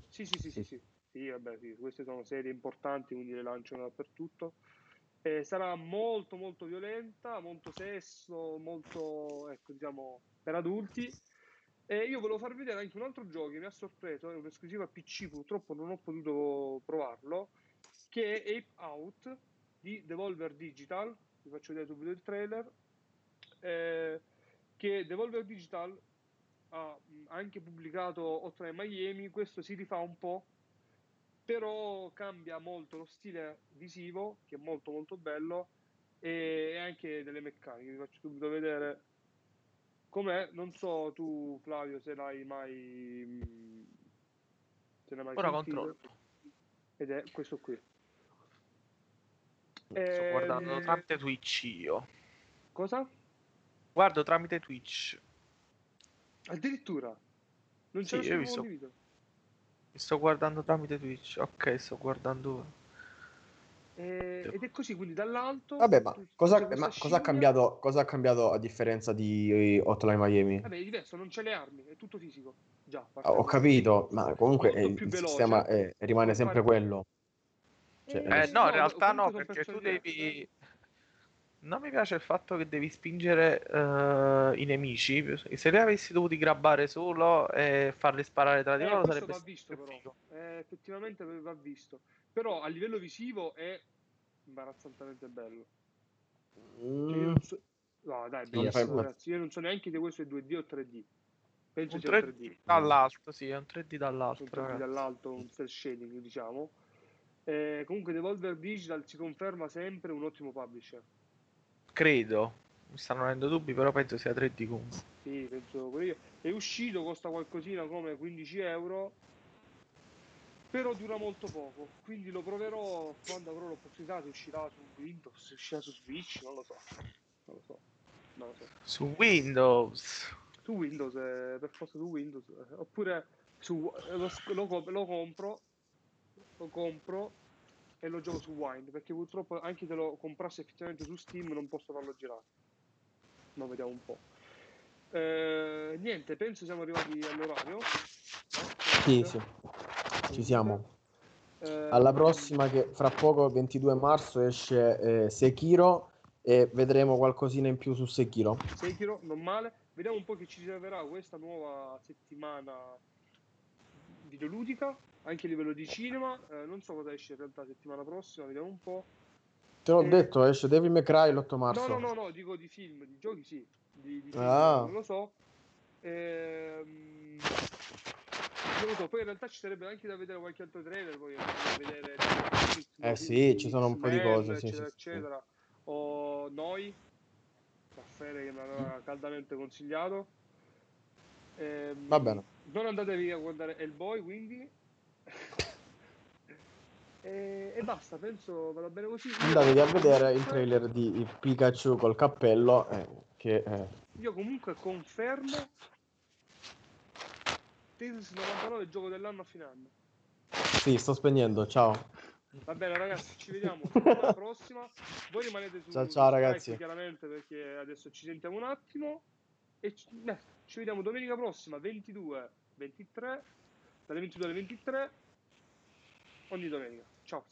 Sì, sì, sì, sì, Sì. sì. Sì, vabbè, sì, queste sono serie importanti, quindi le lanciano dappertutto. Eh, sarà molto, molto violenta, molto sesso, molto, ecco, diciamo, per adulti. E io volevo farvi vedere anche un altro gioco che mi ha sorpreso, è un'esclusiva PC, purtroppo non ho potuto provarlo, che è Ape Out di Devolver Digital. Vi faccio vedere subito il trailer. Eh, che Devolver Digital ha anche pubblicato Hotline Miami, questo si rifà un po', però cambia molto lo stile visivo, che è molto molto bello, e, anche delle meccaniche. Vi faccio subito vedere com'è, non so tu Flavio se l'hai mai... Se l'hai mai Ora sentito. controllo. Ed è questo qui. Sto guardando Eh, tramite Twitch io. Cosa? Guardo tramite Twitch. Addirittura? Non Sì, c'è io ho nessun visto. condiviso. Mi sto guardando tramite Twitch. Ok, sto guardando. Eh, ed è così, quindi dall'alto... Vabbè, ma cosa, ma cosa ha cambiato, cosa ha cambiato a differenza di eh, Hotline Miami? Vabbè, è diverso, non c'è le armi, è tutto fisico. Già, Ah, Ho capito, ma comunque eh, più il veloce. sistema è- rimane Puoi sempre quello. Cioè, Eh, Eh, sì, no, in realtà no, perché tu devi. Non mi piace il fatto che devi spingere eh, i nemici. Se li avessi dovuti grabbare solo e farli sparare tra di Eh, loro questo sarebbe va stato visto però. figo. Eh, effettivamente va visto. Però a livello visivo è imbarazzantemente bello. Cioè, io mm, non so... No, dai, Sì, bellissimo, ragazzi. Io non so neanche se questo è 2D o 3D. Penso Un sia 3D, un 3D. dall'alto, sì, è un 3D Un dall'alto. 3D ragazzi. dall'alto, un cel shading, diciamo. Eh, comunque Devolver Digital si conferma sempre un ottimo publisher. Credo. Mi stanno venendo dubbi, però penso sia 3D comunque. Sì, penso pure io. È uscito, costa qualcosina come 15 euro, però dura molto poco. Quindi lo proverò quando avrò l'opportunità se uscirà su Windows, se uscirà su Switch, non lo so. Non lo so. Non lo so. Su Windows. Su Windows, eh, per forza su Windows. eh, oppure su, lo, lo lo compro, lo compro e lo gioco su Wine, perché purtroppo anche se lo comprassi effettivamente su Steam non posso farlo girare. Ma vediamo un po'. Eh, niente, penso siamo arrivati all'orario. sì, sì, ci siamo. Eh, Alla prossima che fra poco, 22 marzo, esce eh, Sekiro e vedremo qualcosina in più su Sekiro. Sekiro, non male. Vediamo un po' che ci riserverà questa nuova settimana videoludica, anche a livello di cinema. Eh, non so cosa esce in realtà settimana prossima, vediamo un po'. Te l'ho Eh. detto, esce Devil May Cry l'8 marzo. No, no, no, no, dico di film, di giochi sì, di, di film, Ah. non lo so. Ehm, non so, poi in realtà ci sarebbe anche da vedere qualche altro trailer, poi vedere Eh sì, ci sono un po' di cose, sì, eccetera, sì, sì. eccetera. O Noi, Raffaele che mi aveva caldamente consigliato. Ehm, Va bene. Non andatevi a guardare Hellboy, quindi... e, e basta, penso vada bene così. Andatevi a vedere il trailer di Pikachu col cappello eh, che eh, Io comunque confermo Tetris 99 gioco dell'anno a fine anno. sì, sto spegnendo. Ciao. Va bene ragazzi, ci vediamo settimana prossima. Voi rimanete su Ciao, ciao, Skype, ragazzi. chiaramente perché adesso ci sentiamo un attimo e ci, beh, ci vediamo domenica prossima 22 23 dalle 22 alle 23 ogni domenica. Ciao.